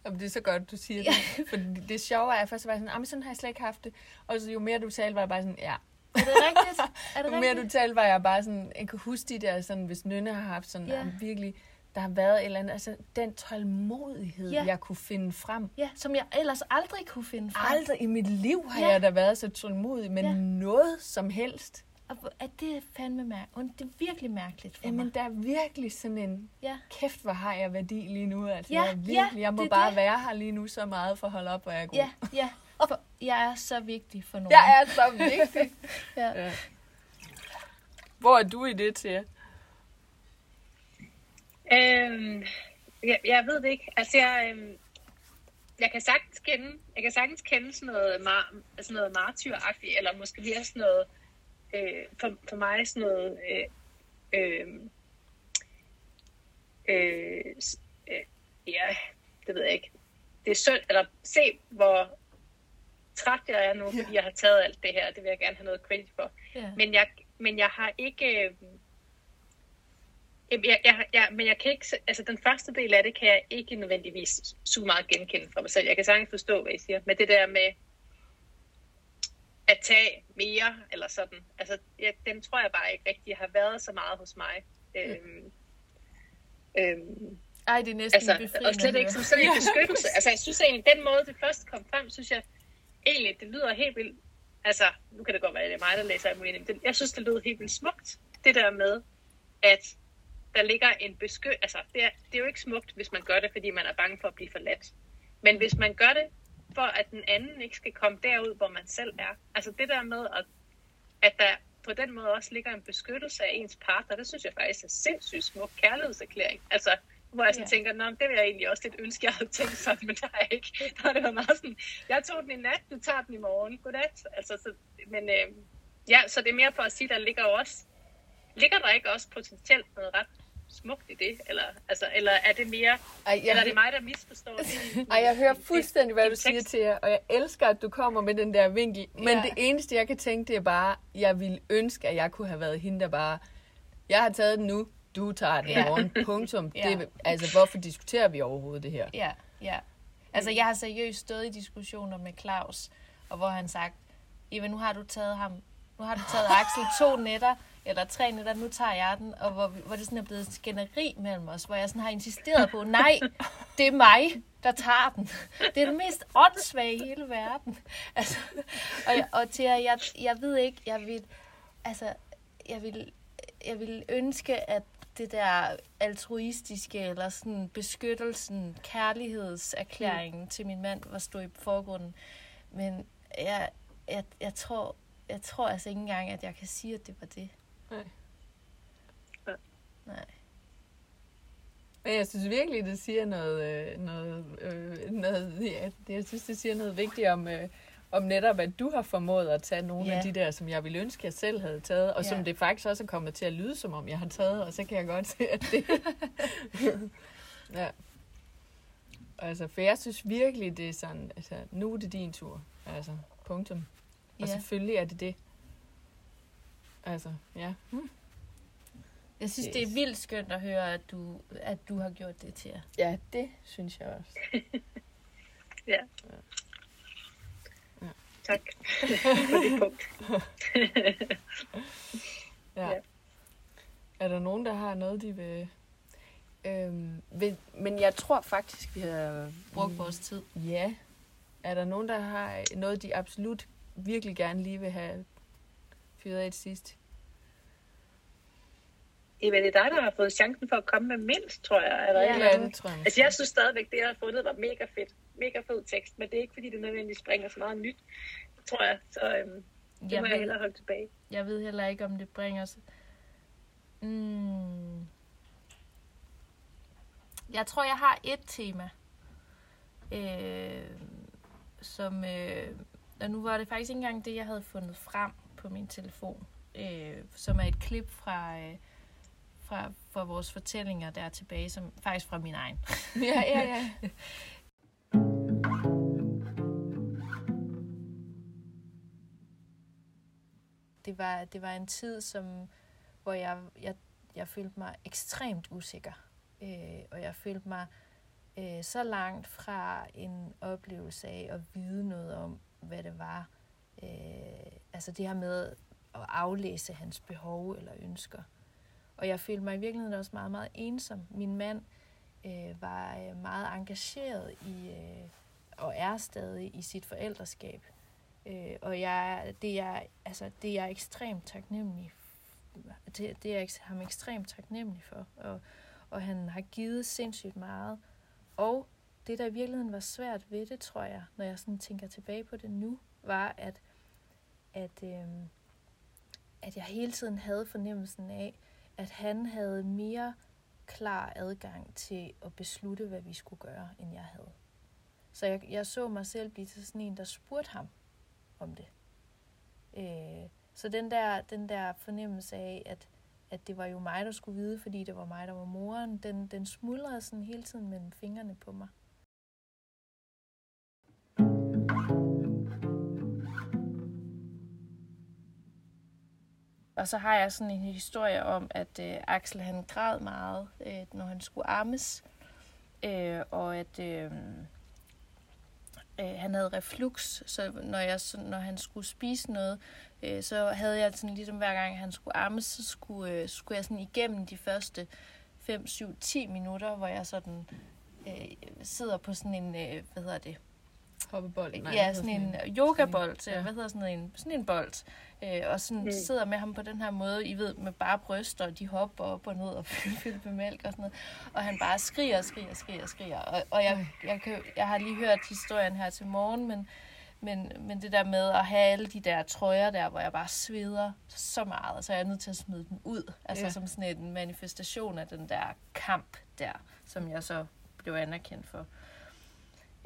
Jamen, det er så godt, du siger det. For det, sjove er, at først var jeg sådan, "Ah, men sådan har jeg slet ikke haft det. Og så jo mere du talte, var jeg bare sådan, ja. Er det rigtigt? Er det mere du rigtigt? talte, var jeg bare sådan, jeg kan huske de der, sådan, hvis Nynne har haft sådan, ja. virkelig, der har været et eller andet, altså den tålmodighed, Ja. jeg kunne finde frem. Ja, som jeg ellers aldrig kunne finde frem. Aldrig i mit liv har Ja. jeg da været så tålmodig med Ja. noget som helst. Og at det er fandme mærkeligt. Det er virkelig mærkeligt for Jamen, mig. der er virkelig sådan en, Ja. kæft, hvor har jeg værdi lige nu. Altså, Ja, jeg, virkelig, ja, jeg må bare det. være her lige nu så meget for at holde op, hvor jeg er god. Ja, ja. For jeg er så vigtig for nogen. Jeg er så vigtig. Ja. ja. Hvor er du i det til? Øhm, jeg, jeg ved det ikke. Altså, jeg, øhm, jeg kan sagtens kende, jeg kan sagtens kende sådan noget, mar, sådan noget martyragtigt, eller måske mere sådan noget, øh, for, for mig sådan noget, øh, øh, øh, s- øh, ja, det ved jeg ikke. Det er synd, eller se, hvor træt jeg er nu, fordi jeg har taget alt det her. Det vil jeg gerne have noget credit for. Ja. Men jeg, men jeg har ikke... Øh, Jamen, jeg, jeg, jeg, men jeg kan ikke, altså den første del af det kan jeg ikke nødvendigvis så meget genkende fra mig selv. Jeg kan sagtens forstå, hvad I siger, men det der med at tage mere, eller sådan, altså ja, den tror jeg bare ikke rigtig har været så meget hos mig. Øhm, øhm, Ej, det er næsten altså, befriende og slet ikke som sådan en beskyttelse. Altså, jeg synes egentlig, den måde, det først kom frem, synes jeg egentlig, det lyder helt vildt. Altså, nu kan det godt være, at det er mig, der læser alt men Jeg synes, det lyder helt vildt smukt. Det der med, at der ligger en besky... Altså, det er, det er jo ikke smukt, hvis man gør det, fordi man er bange for at blive forladt. Men hvis man gør det, for at den anden ikke skal komme derud, hvor man selv er. Altså det der med, at, at der på den måde også ligger en beskyttelse af ens partner, det synes jeg faktisk er sindssygt smuk kærlighedserklæring. Altså, hvor jeg sådan Ja. tænker, Nå, det vil jeg egentlig også lidt ønske, jeg havde tænkt sådan, men har jeg ikke. Der har det været meget sådan, jeg tog den i nat, du tager den i morgen, godnat. Altså, så, men øh, ja, så det er mere for at sige, der ligger også, ligger der ikke også potentielt noget ret smukt i det? Eller, altså, eller er det mere, Ej, eller er det mig, der misforstår det? Ej, jeg hører fuldstændig, hvad du siger teksten? til jer, og jeg elsker, at du kommer med den der vinkel. Men ja. det eneste, jeg kan tænke, det er bare, jeg ville ønske, at jeg kunne have været hende, der bare, jeg har taget den nu, du tager den Ja. morgen, punktum. Ja. Det, altså, hvorfor diskuterer vi overhovedet det her? Ja, ja. Altså, jeg har seriøst stået i diskussioner med Claus, og hvor han sagt, Eva, nu har du taget ham, nu har du taget Axel to nætter, eller tre nætter, nu tager jeg den, og hvor, hvor det sådan er blevet skænderi mellem os, hvor jeg sådan har insisteret på, nej, det er mig, der tager den. Det er det mest åndssvage i hele verden. Altså, og, jeg, og til at jeg, jeg ved ikke, jeg vil, altså, jeg vil, jeg vil ønske, at, det der altruistiske, eller sådan beskyttelsen, kærlighedserklæringen mm. til min mand, var stå i forgrunden. Men jeg, jeg, jeg, tror, jeg tror altså ikke engang, at jeg kan sige, at det var det. Nej. Nej. Men jeg synes virkelig, det siger noget, øh, noget, øh, noget ja, det, jeg synes, det siger noget vigtigt om, øh, om netop, at du har formået at tage nogle Ja. af de der, som jeg ville ønske, jeg selv havde taget, og Ja. som det faktisk også er kommet til at lyde, som om jeg har taget, og så kan jeg godt se, at det... ja. Altså, for jeg synes virkelig, det er sådan, altså, nu er det din tur. Altså, punktum. Og Ja. selvfølgelig er det det. Altså, ja. Hmm. Jeg synes, det er Yes. vildt skønt at høre, at du, at du har gjort det til jer. Ja, det synes jeg også. Tak for det punkt. Ja. Ja. Er der nogen, der har noget, de vil... Øhm, vil men jeg tror faktisk, vi har Brugt vores tid. Ja. Er der nogen, der har noget, de absolut virkelig gerne lige vil have fyret af til sidst? Eva, det er dig, der har fået chancen for at komme med mindst, tror jeg. Er der Ja. eller det tror jeg. Altså, jeg synes stadigvæk, det jeg har fundet var mega fedt. Mega fed tekst, men det er ikke, fordi det nødvendigvis springer så meget nyt, tror jeg. Så øhm, det Jeg må jeg ved, hellere holde tilbage. jeg ved heller ikke, om det bringer os... Mm. Jeg tror, jeg har et tema, øh, som... Øh, og nu var det faktisk ikke engang det, jeg havde fundet frem på min telefon, øh, som er et klip fra... Øh, fra, fra vores fortællinger der tilbage, som faktisk fra min egen. ja, ja, ja. det var, det var en tid, som, hvor jeg, jeg, jeg følte mig ekstremt usikker. Øh, og jeg følte mig øh, så langt fra en oplevelse af at vide noget om, hvad det var. Øh, altså det her med at aflæse hans behov eller ønsker. Og jeg følte mig i virkeligheden også meget, meget ensom. Min mand øh, var øh, meget engageret i, øh, og er stadig i sit forældreskab. Øh, og jeg, det, er, altså, det er jeg ekstremt taknemmelig det, det er jeg ham ekstremt taknemmelig for. Og, og han har givet sindssygt meget. Og det, der i virkeligheden var svært ved det, tror jeg, når jeg sådan tænker tilbage på det nu, var, at, at, øh, at jeg hele tiden havde fornemmelsen af, at han havde mere klar adgang til at beslutte, hvad vi skulle gøre, end jeg havde. Så jeg, jeg så mig selv blive til sådan en, der spurgte ham om det. Øh, så den der, den der fornemmelse af, at, at det var jo mig, der skulle vide, fordi det var mig, der var moren, den, den smuldrede sådan hele tiden mellem fingrene på mig. Og så har jeg sådan en historie om, at øh, Axel han græd meget, øh, når han skulle armes. øh, og at øh, øh, han havde reflux, så når, jeg, så når han skulle spise noget, øh, så havde jeg sådan ligesom hver gang han skulle ammes, så skulle, øh, skulle jeg sådan igennem de første 5, 7, 10 minutter, hvor jeg sådan øh, sidder på sådan en, øh, hvad hedder det, Hoppebold? Nej, ja, sådan en yogabold, ja. ja. hvad hedder sådan en, sådan en bold, øh, og sådan Mm. sidder med ham på den her måde, I ved, med bare bryster, og de hopper op og ned og fylder med mælk og sådan noget, og han bare skriger, skriger, skriger, skriger, og, og jeg, jeg, kan, jeg har lige hørt historien her til morgen, men, men, men det der med at have alle de der trøjer der, hvor jeg bare sveder så meget, så er jeg nødt til at smide dem ud, altså ja. som sådan en manifestation af den der kamp der, som jeg så blev anerkendt for.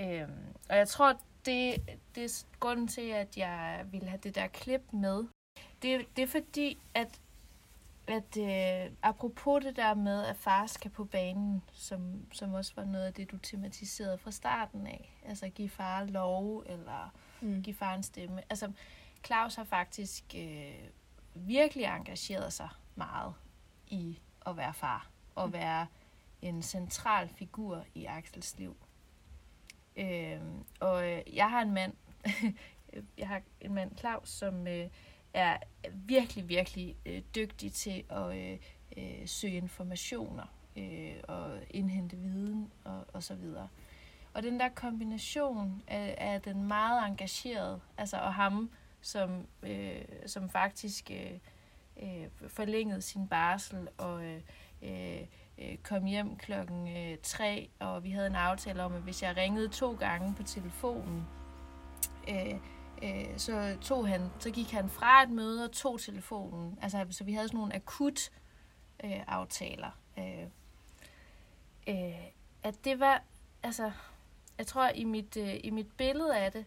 Øhm, og jeg tror, det, det er grunden til, at jeg ville have det der klip med. Det, det er fordi, at, at øh, apropos det der med, at far skal på banen, som, som også var noget af det, du tematiserede fra starten af. Altså give far lov, eller Mm. give far en stemme. Altså, Claus har faktisk øh, virkelig engageret sig meget i at være far, og være en central figur i Axels liv. Øh, og øh, jeg har en mand, jeg har en mand, Claus, som øh, er virkelig, virkelig øh, dygtig til at øh, øh, søge informationer øh, og indhente viden og, og så videre. Og den der kombination af, af den meget engagerede, altså og ham, som, øh, som faktisk øh, øh, forlængede sin barsel og øh, øh, øh, kom hjem klokken øh, 3, og vi havde en aftale om, at hvis jeg ringede to gange på telefonen, øh, øh, så, tog han, så gik han fra et møde og tog telefonen. Altså, så vi havde sådan nogle akut øh, aftaler. Øh, øh, at det var, altså, jeg tror i mit, øh, i mit billede af det,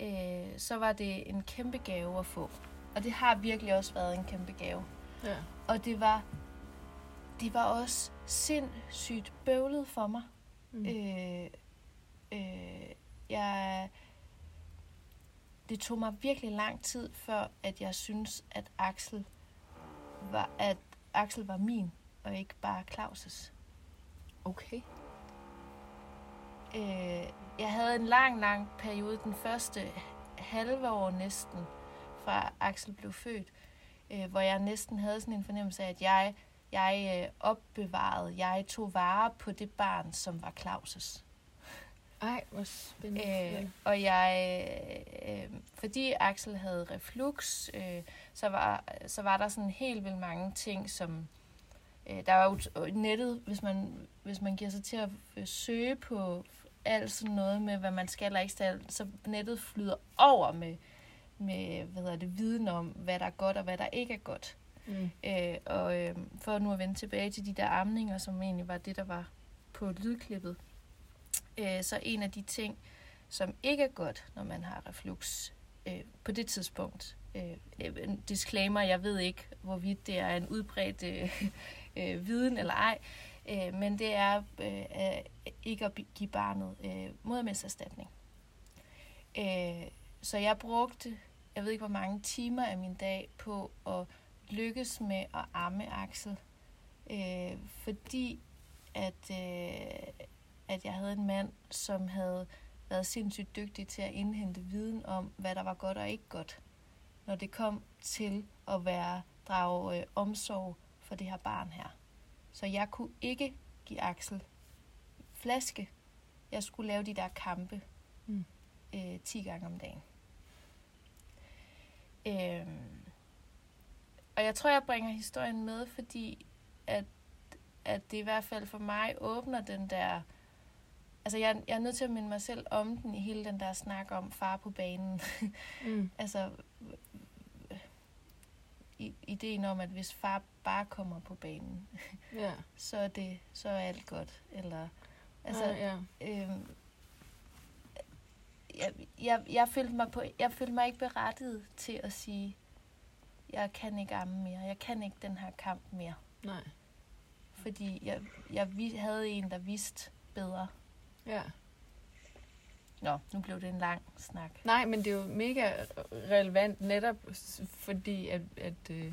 øh, så var det en kæmpe gave at få. Og det har virkelig også været en kæmpe gave. Ja. Og det var, det var også sindssygt bøvlet for mig. Mm. Øh, øh, jeg, det tog mig virkelig lang tid, før at jeg synes, at Axel var, at Axel var min, og ikke bare Claus'. Okay. Øh, jeg havde en lang, lang periode, den første halve år næsten, fra Axel blev født, øh, hvor jeg næsten havde sådan en fornemmelse af, at jeg, jeg øh, opbevarede, jeg tog vare på det barn, som var Claus' Ej, hvor spændende. Øh, og jeg, øh, fordi Axel havde reflux, øh, så, var, så var der sådan helt vildt mange ting, som øh, der var jo nettet, hvis man, hvis man giver sig til at øh, søge på alt sådan noget med, hvad man skal eller ikke skal, så nettet flyder over med, med hvad hedder det, viden om, hvad der er godt og hvad der ikke er godt. Mm. Øh, og øh, for nu at vende tilbage til de der amninger, som egentlig var det, der var på lydklippet, øh, så en af de ting, som ikke er godt, når man har reflux øh, på det tidspunkt, øh, øh disclaimer, jeg ved ikke, hvorvidt det er en udbredt øh, øh, viden eller ej, øh, men det er øh, ikke at give barnet øh, modermændserstatning. Øh, så jeg brugte, jeg ved ikke hvor mange timer af min dag på at lykkes med at amme Axel, øh, fordi at, øh, at jeg havde en mand, som havde været sindssygt dygtig til at indhente viden om, hvad der var godt og ikke godt, når det kom til at være drage øh, omsorg for det her barn her. Så jeg kunne ikke give Axel flaske. Jeg skulle lave de der kampe Mm. øh, 10 gange om dagen. Øhm, og jeg tror, jeg bringer historien med, fordi at, at det i hvert fald for mig åbner den der... Altså, jeg, jeg er nødt til at minde mig selv om den i hele den der snak om far på banen. Mm. altså, i, ideen om, at hvis far bare kommer på banen, Ja. så er det så er alt godt. Eller, altså, Altså, ja. øhm, jeg, jeg, jeg, følte mig på, jeg følte mig ikke berettiget til at sige, jeg kan ikke amme mere, jeg kan ikke den her kamp mere. Nej. Fordi jeg, jeg havde en, der vidste bedre. Ja. Nå, nu blev det en lang snak. Nej, men det er jo mega relevant netop fordi, at, at, øh,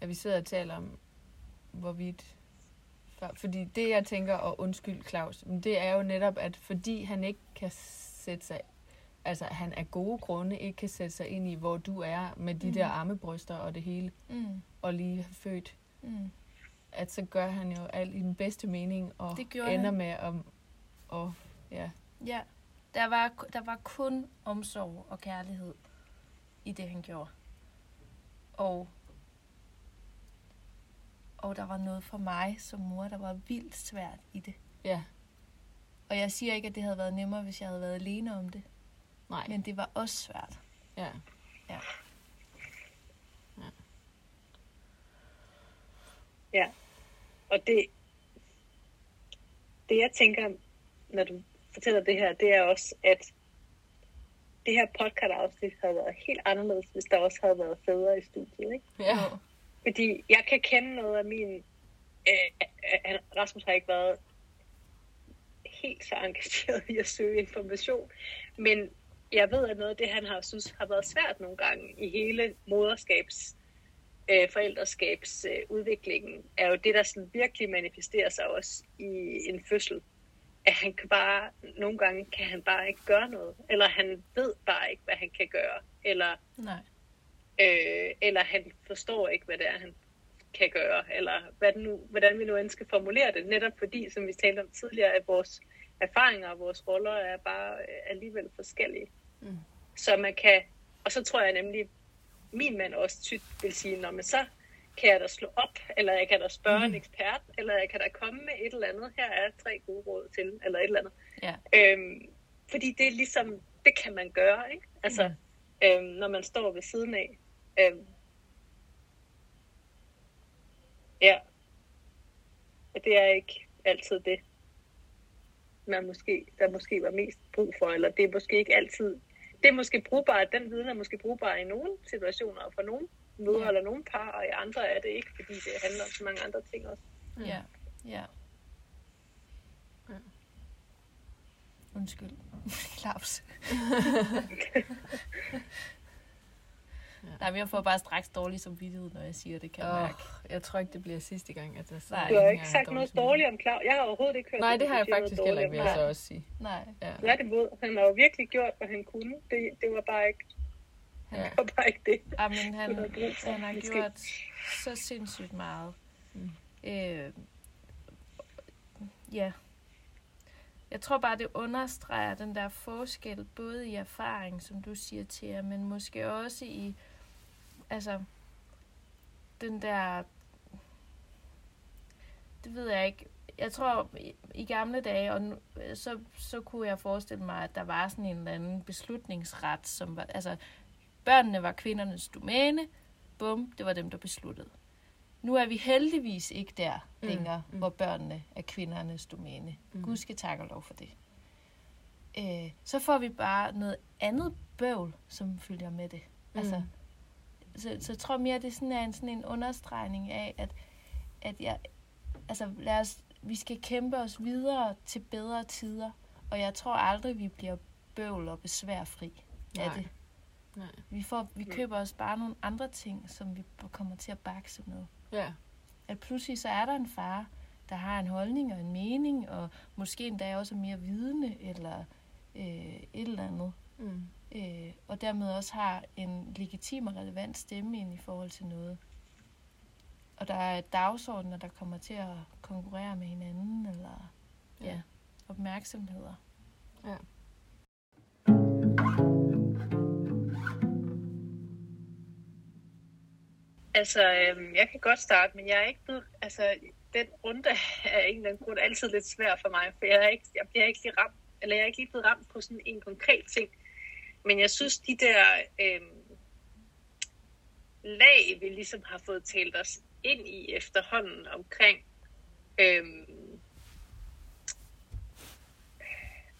at vi sidder og taler om, hvorvidt... For, fordi det, jeg tænker, og undskyld Claus, men det er jo netop, at fordi han ikke kan sætte sig... Altså, han af gode grunde ikke kan sætte sig ind i, hvor du er med de Mhm. der armebryster og det hele, Mm, og lige har født, mm. at så gør han jo alt i den bedste mening, og ender han. med at... Og, ja, Ja, der var, der var kun omsorg og kærlighed i det, han gjorde. Og, og der var noget for mig som mor, der var vildt svært i det. ja, Og jeg siger ikke, at det havde været nemmere, hvis jeg havde været alene om det. Nej, Men det var også svært. ja. Ja. Og det, det jeg tænker, når du fortæller det her, det er også, at det her podcast-afsnit havde været helt anderledes, hvis der også havde været fædre i studiet. Ikke? ja. Fordi jeg kan kende noget af min... Øh, øh, Rasmus har ikke været helt så engageret i at søge information, men jeg ved, at noget af det, han har synes har været svært nogle gange i hele moderskabs, øh, forældreskabs øh, er jo det, der sådan virkelig manifesterer sig også i en fødsel. At han kan bare, nogle gange kan han bare ikke gøre noget, eller han ved bare ikke, hvad han kan gøre, eller Nej. øh, eller han forstår ikke, hvad det er, han kan gøre, eller hvad det nu, hvordan vi nu end skal formulere det, netop fordi, som vi talte om tidligere, at vores erfaringer og vores roller er bare øh, alligevel forskellige. Mm. Så man kan, og så tror jeg nemlig, min mand også tyt vil sige, når man så kan jeg da slå op, eller jeg kan da spørge mm. en ekspert, eller jeg kan da komme med et eller andet. Her er tre gode råd til, eller et eller andet. Ja. Øhm, fordi det er ligesom, det kan man gøre, ikke? Altså, mm. øhm, når man står ved siden af. Øhm, ja. Det er ikke altid det, man måske, der måske var mest brug for, eller det er måske ikke altid, det er måske brugbart, den viden er måske brugbar i nogle situationer, og for nogle møder ja. eller nogle par, og i andre er det ikke, fordi det handler om så mange andre ting også. Ja, ja. ja. Undskyld, Claus. Nej, men jeg får bare straks dårlig samvittighed, når jeg siger det, kan jeg oh, mærke. Jeg tror ikke, det bliver sidste gang, at jeg siger Du har ikke sagt noget dårligt om Claus. Jeg har overhovedet ikke hørt Nej, det har jeg faktisk heller ikke, vil jeg så også sige. Nej. Ja. mod. Han har jo virkelig gjort, hvad han kunne. Det, det var bare ikke Ja. Det var bare ikke det. Ja, men han, han har gjort så sindssygt meget. Mm. Øh, ja. Jeg tror bare, det understreger den der forskel, både i erfaring, som du siger til jer, men måske også i, altså, den der, det ved jeg ikke, jeg tror i, i gamle dage, og nu, så, så kunne jeg forestille mig, at der var sådan en eller anden beslutningsret, som var, altså, børnene var kvindernes domæne, bum, det var dem, der besluttede. Nu er vi heldigvis ikke der mm. længere, mm. hvor børnene er kvindernes domæne. Mm. Gud skal takke og lov for det. Øh, så får vi bare noget andet bøvl, som følger med det. Mm. Altså, så, så jeg tror mere, det sådan er en, sådan en understregning af, at, at jeg, altså, lad os, vi skal kæmpe os videre til bedre tider, og jeg tror aldrig, vi bliver bøvl og besværfri af Nej. det. Nej. Vi, får, vi køber os bare nogle andre ting, som vi kommer til at bakse med. Ja. At pludselig så er der en far, der har en holdning og en mening, og måske endda også er mere vidende, eller øh, et eller andet. Mm. Øh, og dermed også har en legitim og relevant stemme ind i forhold til noget. Og der er dagsordner, der kommer til at konkurrere med hinanden, eller ja, ja opmærksomheder. Ja. Altså, øhm, jeg kan godt starte, men jeg er ikke blevet, altså, den runde er ikke den grund altid lidt svær for mig, for jeg, er ikke, jeg bliver ikke lige ramt, eller jeg er ikke lige blevet ramt på sådan en konkret ting. Men jeg synes, de der øh, lag, vi ligesom har fået talt os ind i efterhånden omkring øh,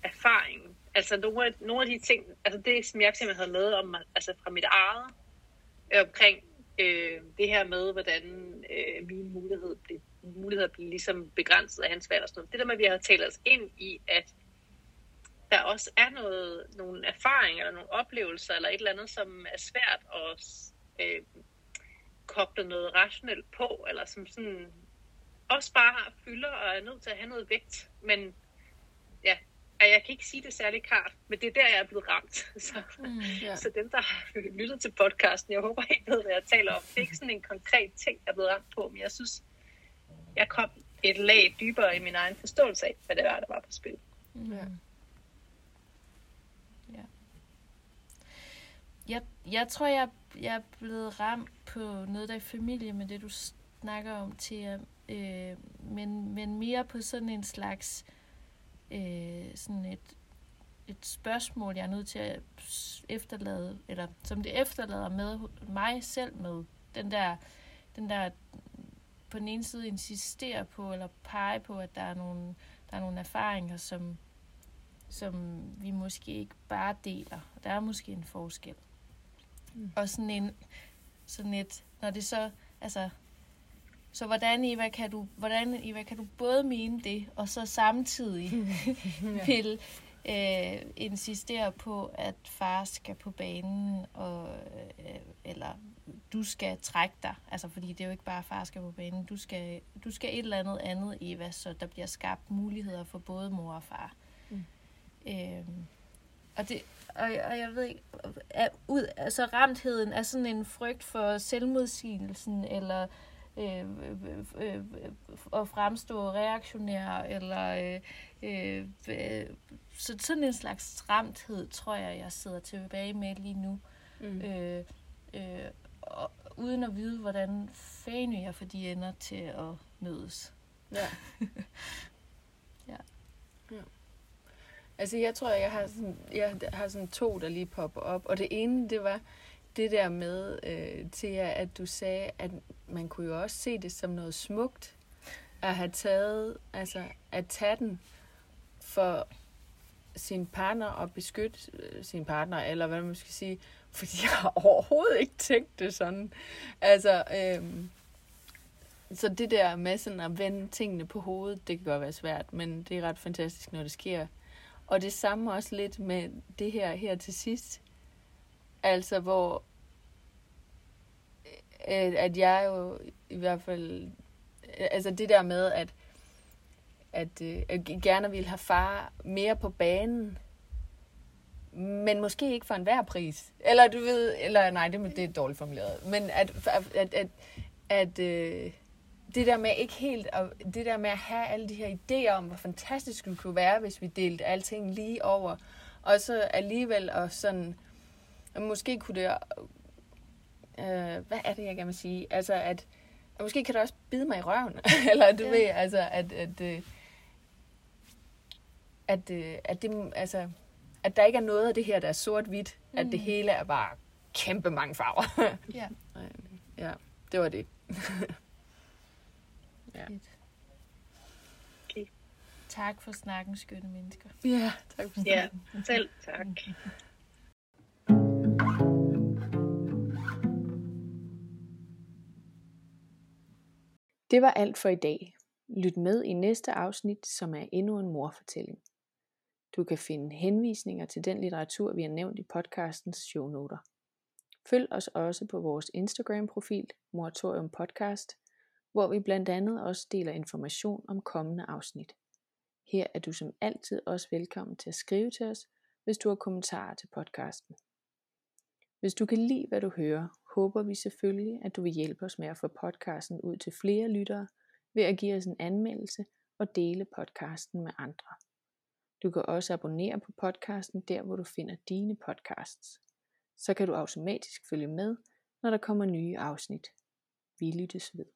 erfaringen. altså nogle af, nogle af de ting, altså det, som jeg simpelthen havde med om, altså fra mit eget, øh, omkring øh, det her med, hvordan øh, min mulighed blev, muligheder blev ligesom begrænset af hans valg og sådan noget. Det der med, at vi har talt os ind i, at der også er noget, nogle erfaringer eller nogle oplevelser eller et eller andet, som er svært at øh, koble noget rationelt på, eller som sådan også bare fylder og er nødt til at have noget vægt. Men ja, jeg kan ikke sige det særlig klart, men det er der, jeg er blevet ramt. Så, mm, yeah. så dem, der har lyttet til podcasten, jeg håber ikke ved, hvad jeg taler om. Det er ikke sådan en konkret ting, jeg er blevet ramt på, men jeg synes, jeg kom et lag dybere i min egen forståelse af, hvad det var, der var på spil. Mm. Ja. ja. Jeg, jeg tror, jeg, jeg er blevet ramt på noget, der er i familie med det, du snakker om, til, øh, men, men mere på sådan en slags øh, sådan et, et spørgsmål, jeg er nødt til at efterlade, eller som det efterlader med mig selv med, den der, den der på den ene side insistere på, eller pege på, at der er nogle, der er nogle erfaringer, som, som vi måske ikke bare deler. Der er måske en forskel. Mm. Og sådan en, sådan et, når det så, altså, så hvordan, Eva, kan du, hvordan, Eva, kan du både mene det, og så samtidig vil øh, insistere på, at far skal på banen, og, øh, eller du skal trække dig, altså fordi det er jo ikke bare, far skal på banen, du skal, du skal et eller andet andet, Eva, så der bliver skabt muligheder for både mor og far. Mm. Øh, og, det, og, og jeg ved ikke, er, ud, altså ramtheden er sådan en frygt for selvmodsigelsen, eller øh, øh, øh, at fremstå reaktionær, eller øh, øh, så sådan en slags stramthed, tror jeg, jeg sidder tilbage med lige nu. Mm. Øh, øh, og uden at vide, hvordan fanden jeg får de ender til at mødes. Ja. Ja. ja. Altså, jeg tror, jeg har sådan, jeg har sådan to, der lige popper op. Og det ene, det var det der med, øh, til at du sagde, at man kunne jo også se det som noget smukt, at have taget, altså at tage den for sin partner og beskytte øh, sin partner, eller hvad man skal sige, fordi jeg har overhovedet ikke tænkt det sådan. Altså, øhm, så det der med sådan at vende tingene på hovedet, det kan godt være svært, men det er ret fantastisk, når det sker. Og det samme også lidt med det her her til sidst. Altså, hvor øh, at jeg jo i hvert fald, altså det der med, at at, øh, jeg gerne ville have far mere på banen, men måske ikke for enhver pris. Eller du ved, eller nej, det, det er dårligt formuleret. Men at, at, at, at, at øh, det der med ikke helt, at, det der med at have alle de her idéer om, hvor fantastisk det kunne være, hvis vi delte alting lige over, og så alligevel og sådan, måske kunne det, øh, hvad er det, jeg gerne vil sige? Altså, at, at måske kan det også bide mig i røven, eller du ja. ved, altså, at, at, øh, at, øh, at, det, altså, at der ikke er noget af det her, der er sort-hvidt, mm. at det mm. hele er bare kæmpe mange farver. ja. ja, det var det. ja. Okay. Tak for snakken, skønne mennesker. Ja, tak for snakken. Ja, selv tak. Det var alt for i dag. Lyt med i næste afsnit, som er endnu en morfortælling. Du kan finde henvisninger til den litteratur, vi har nævnt i podcastens shownoter. Følg os også på vores Instagram-profil, Moratorium Podcast, hvor vi blandt andet også deler information om kommende afsnit. Her er du som altid også velkommen til at skrive til os, hvis du har kommentarer til podcasten. Hvis du kan lide, hvad du hører, håber vi selvfølgelig, at du vil hjælpe os med at få podcasten ud til flere lyttere ved at give os en anmeldelse og dele podcasten med andre. Du kan også abonnere på podcasten der, hvor du finder dine podcasts. Så kan du automatisk følge med, når der kommer nye afsnit. Vi lyttes ved.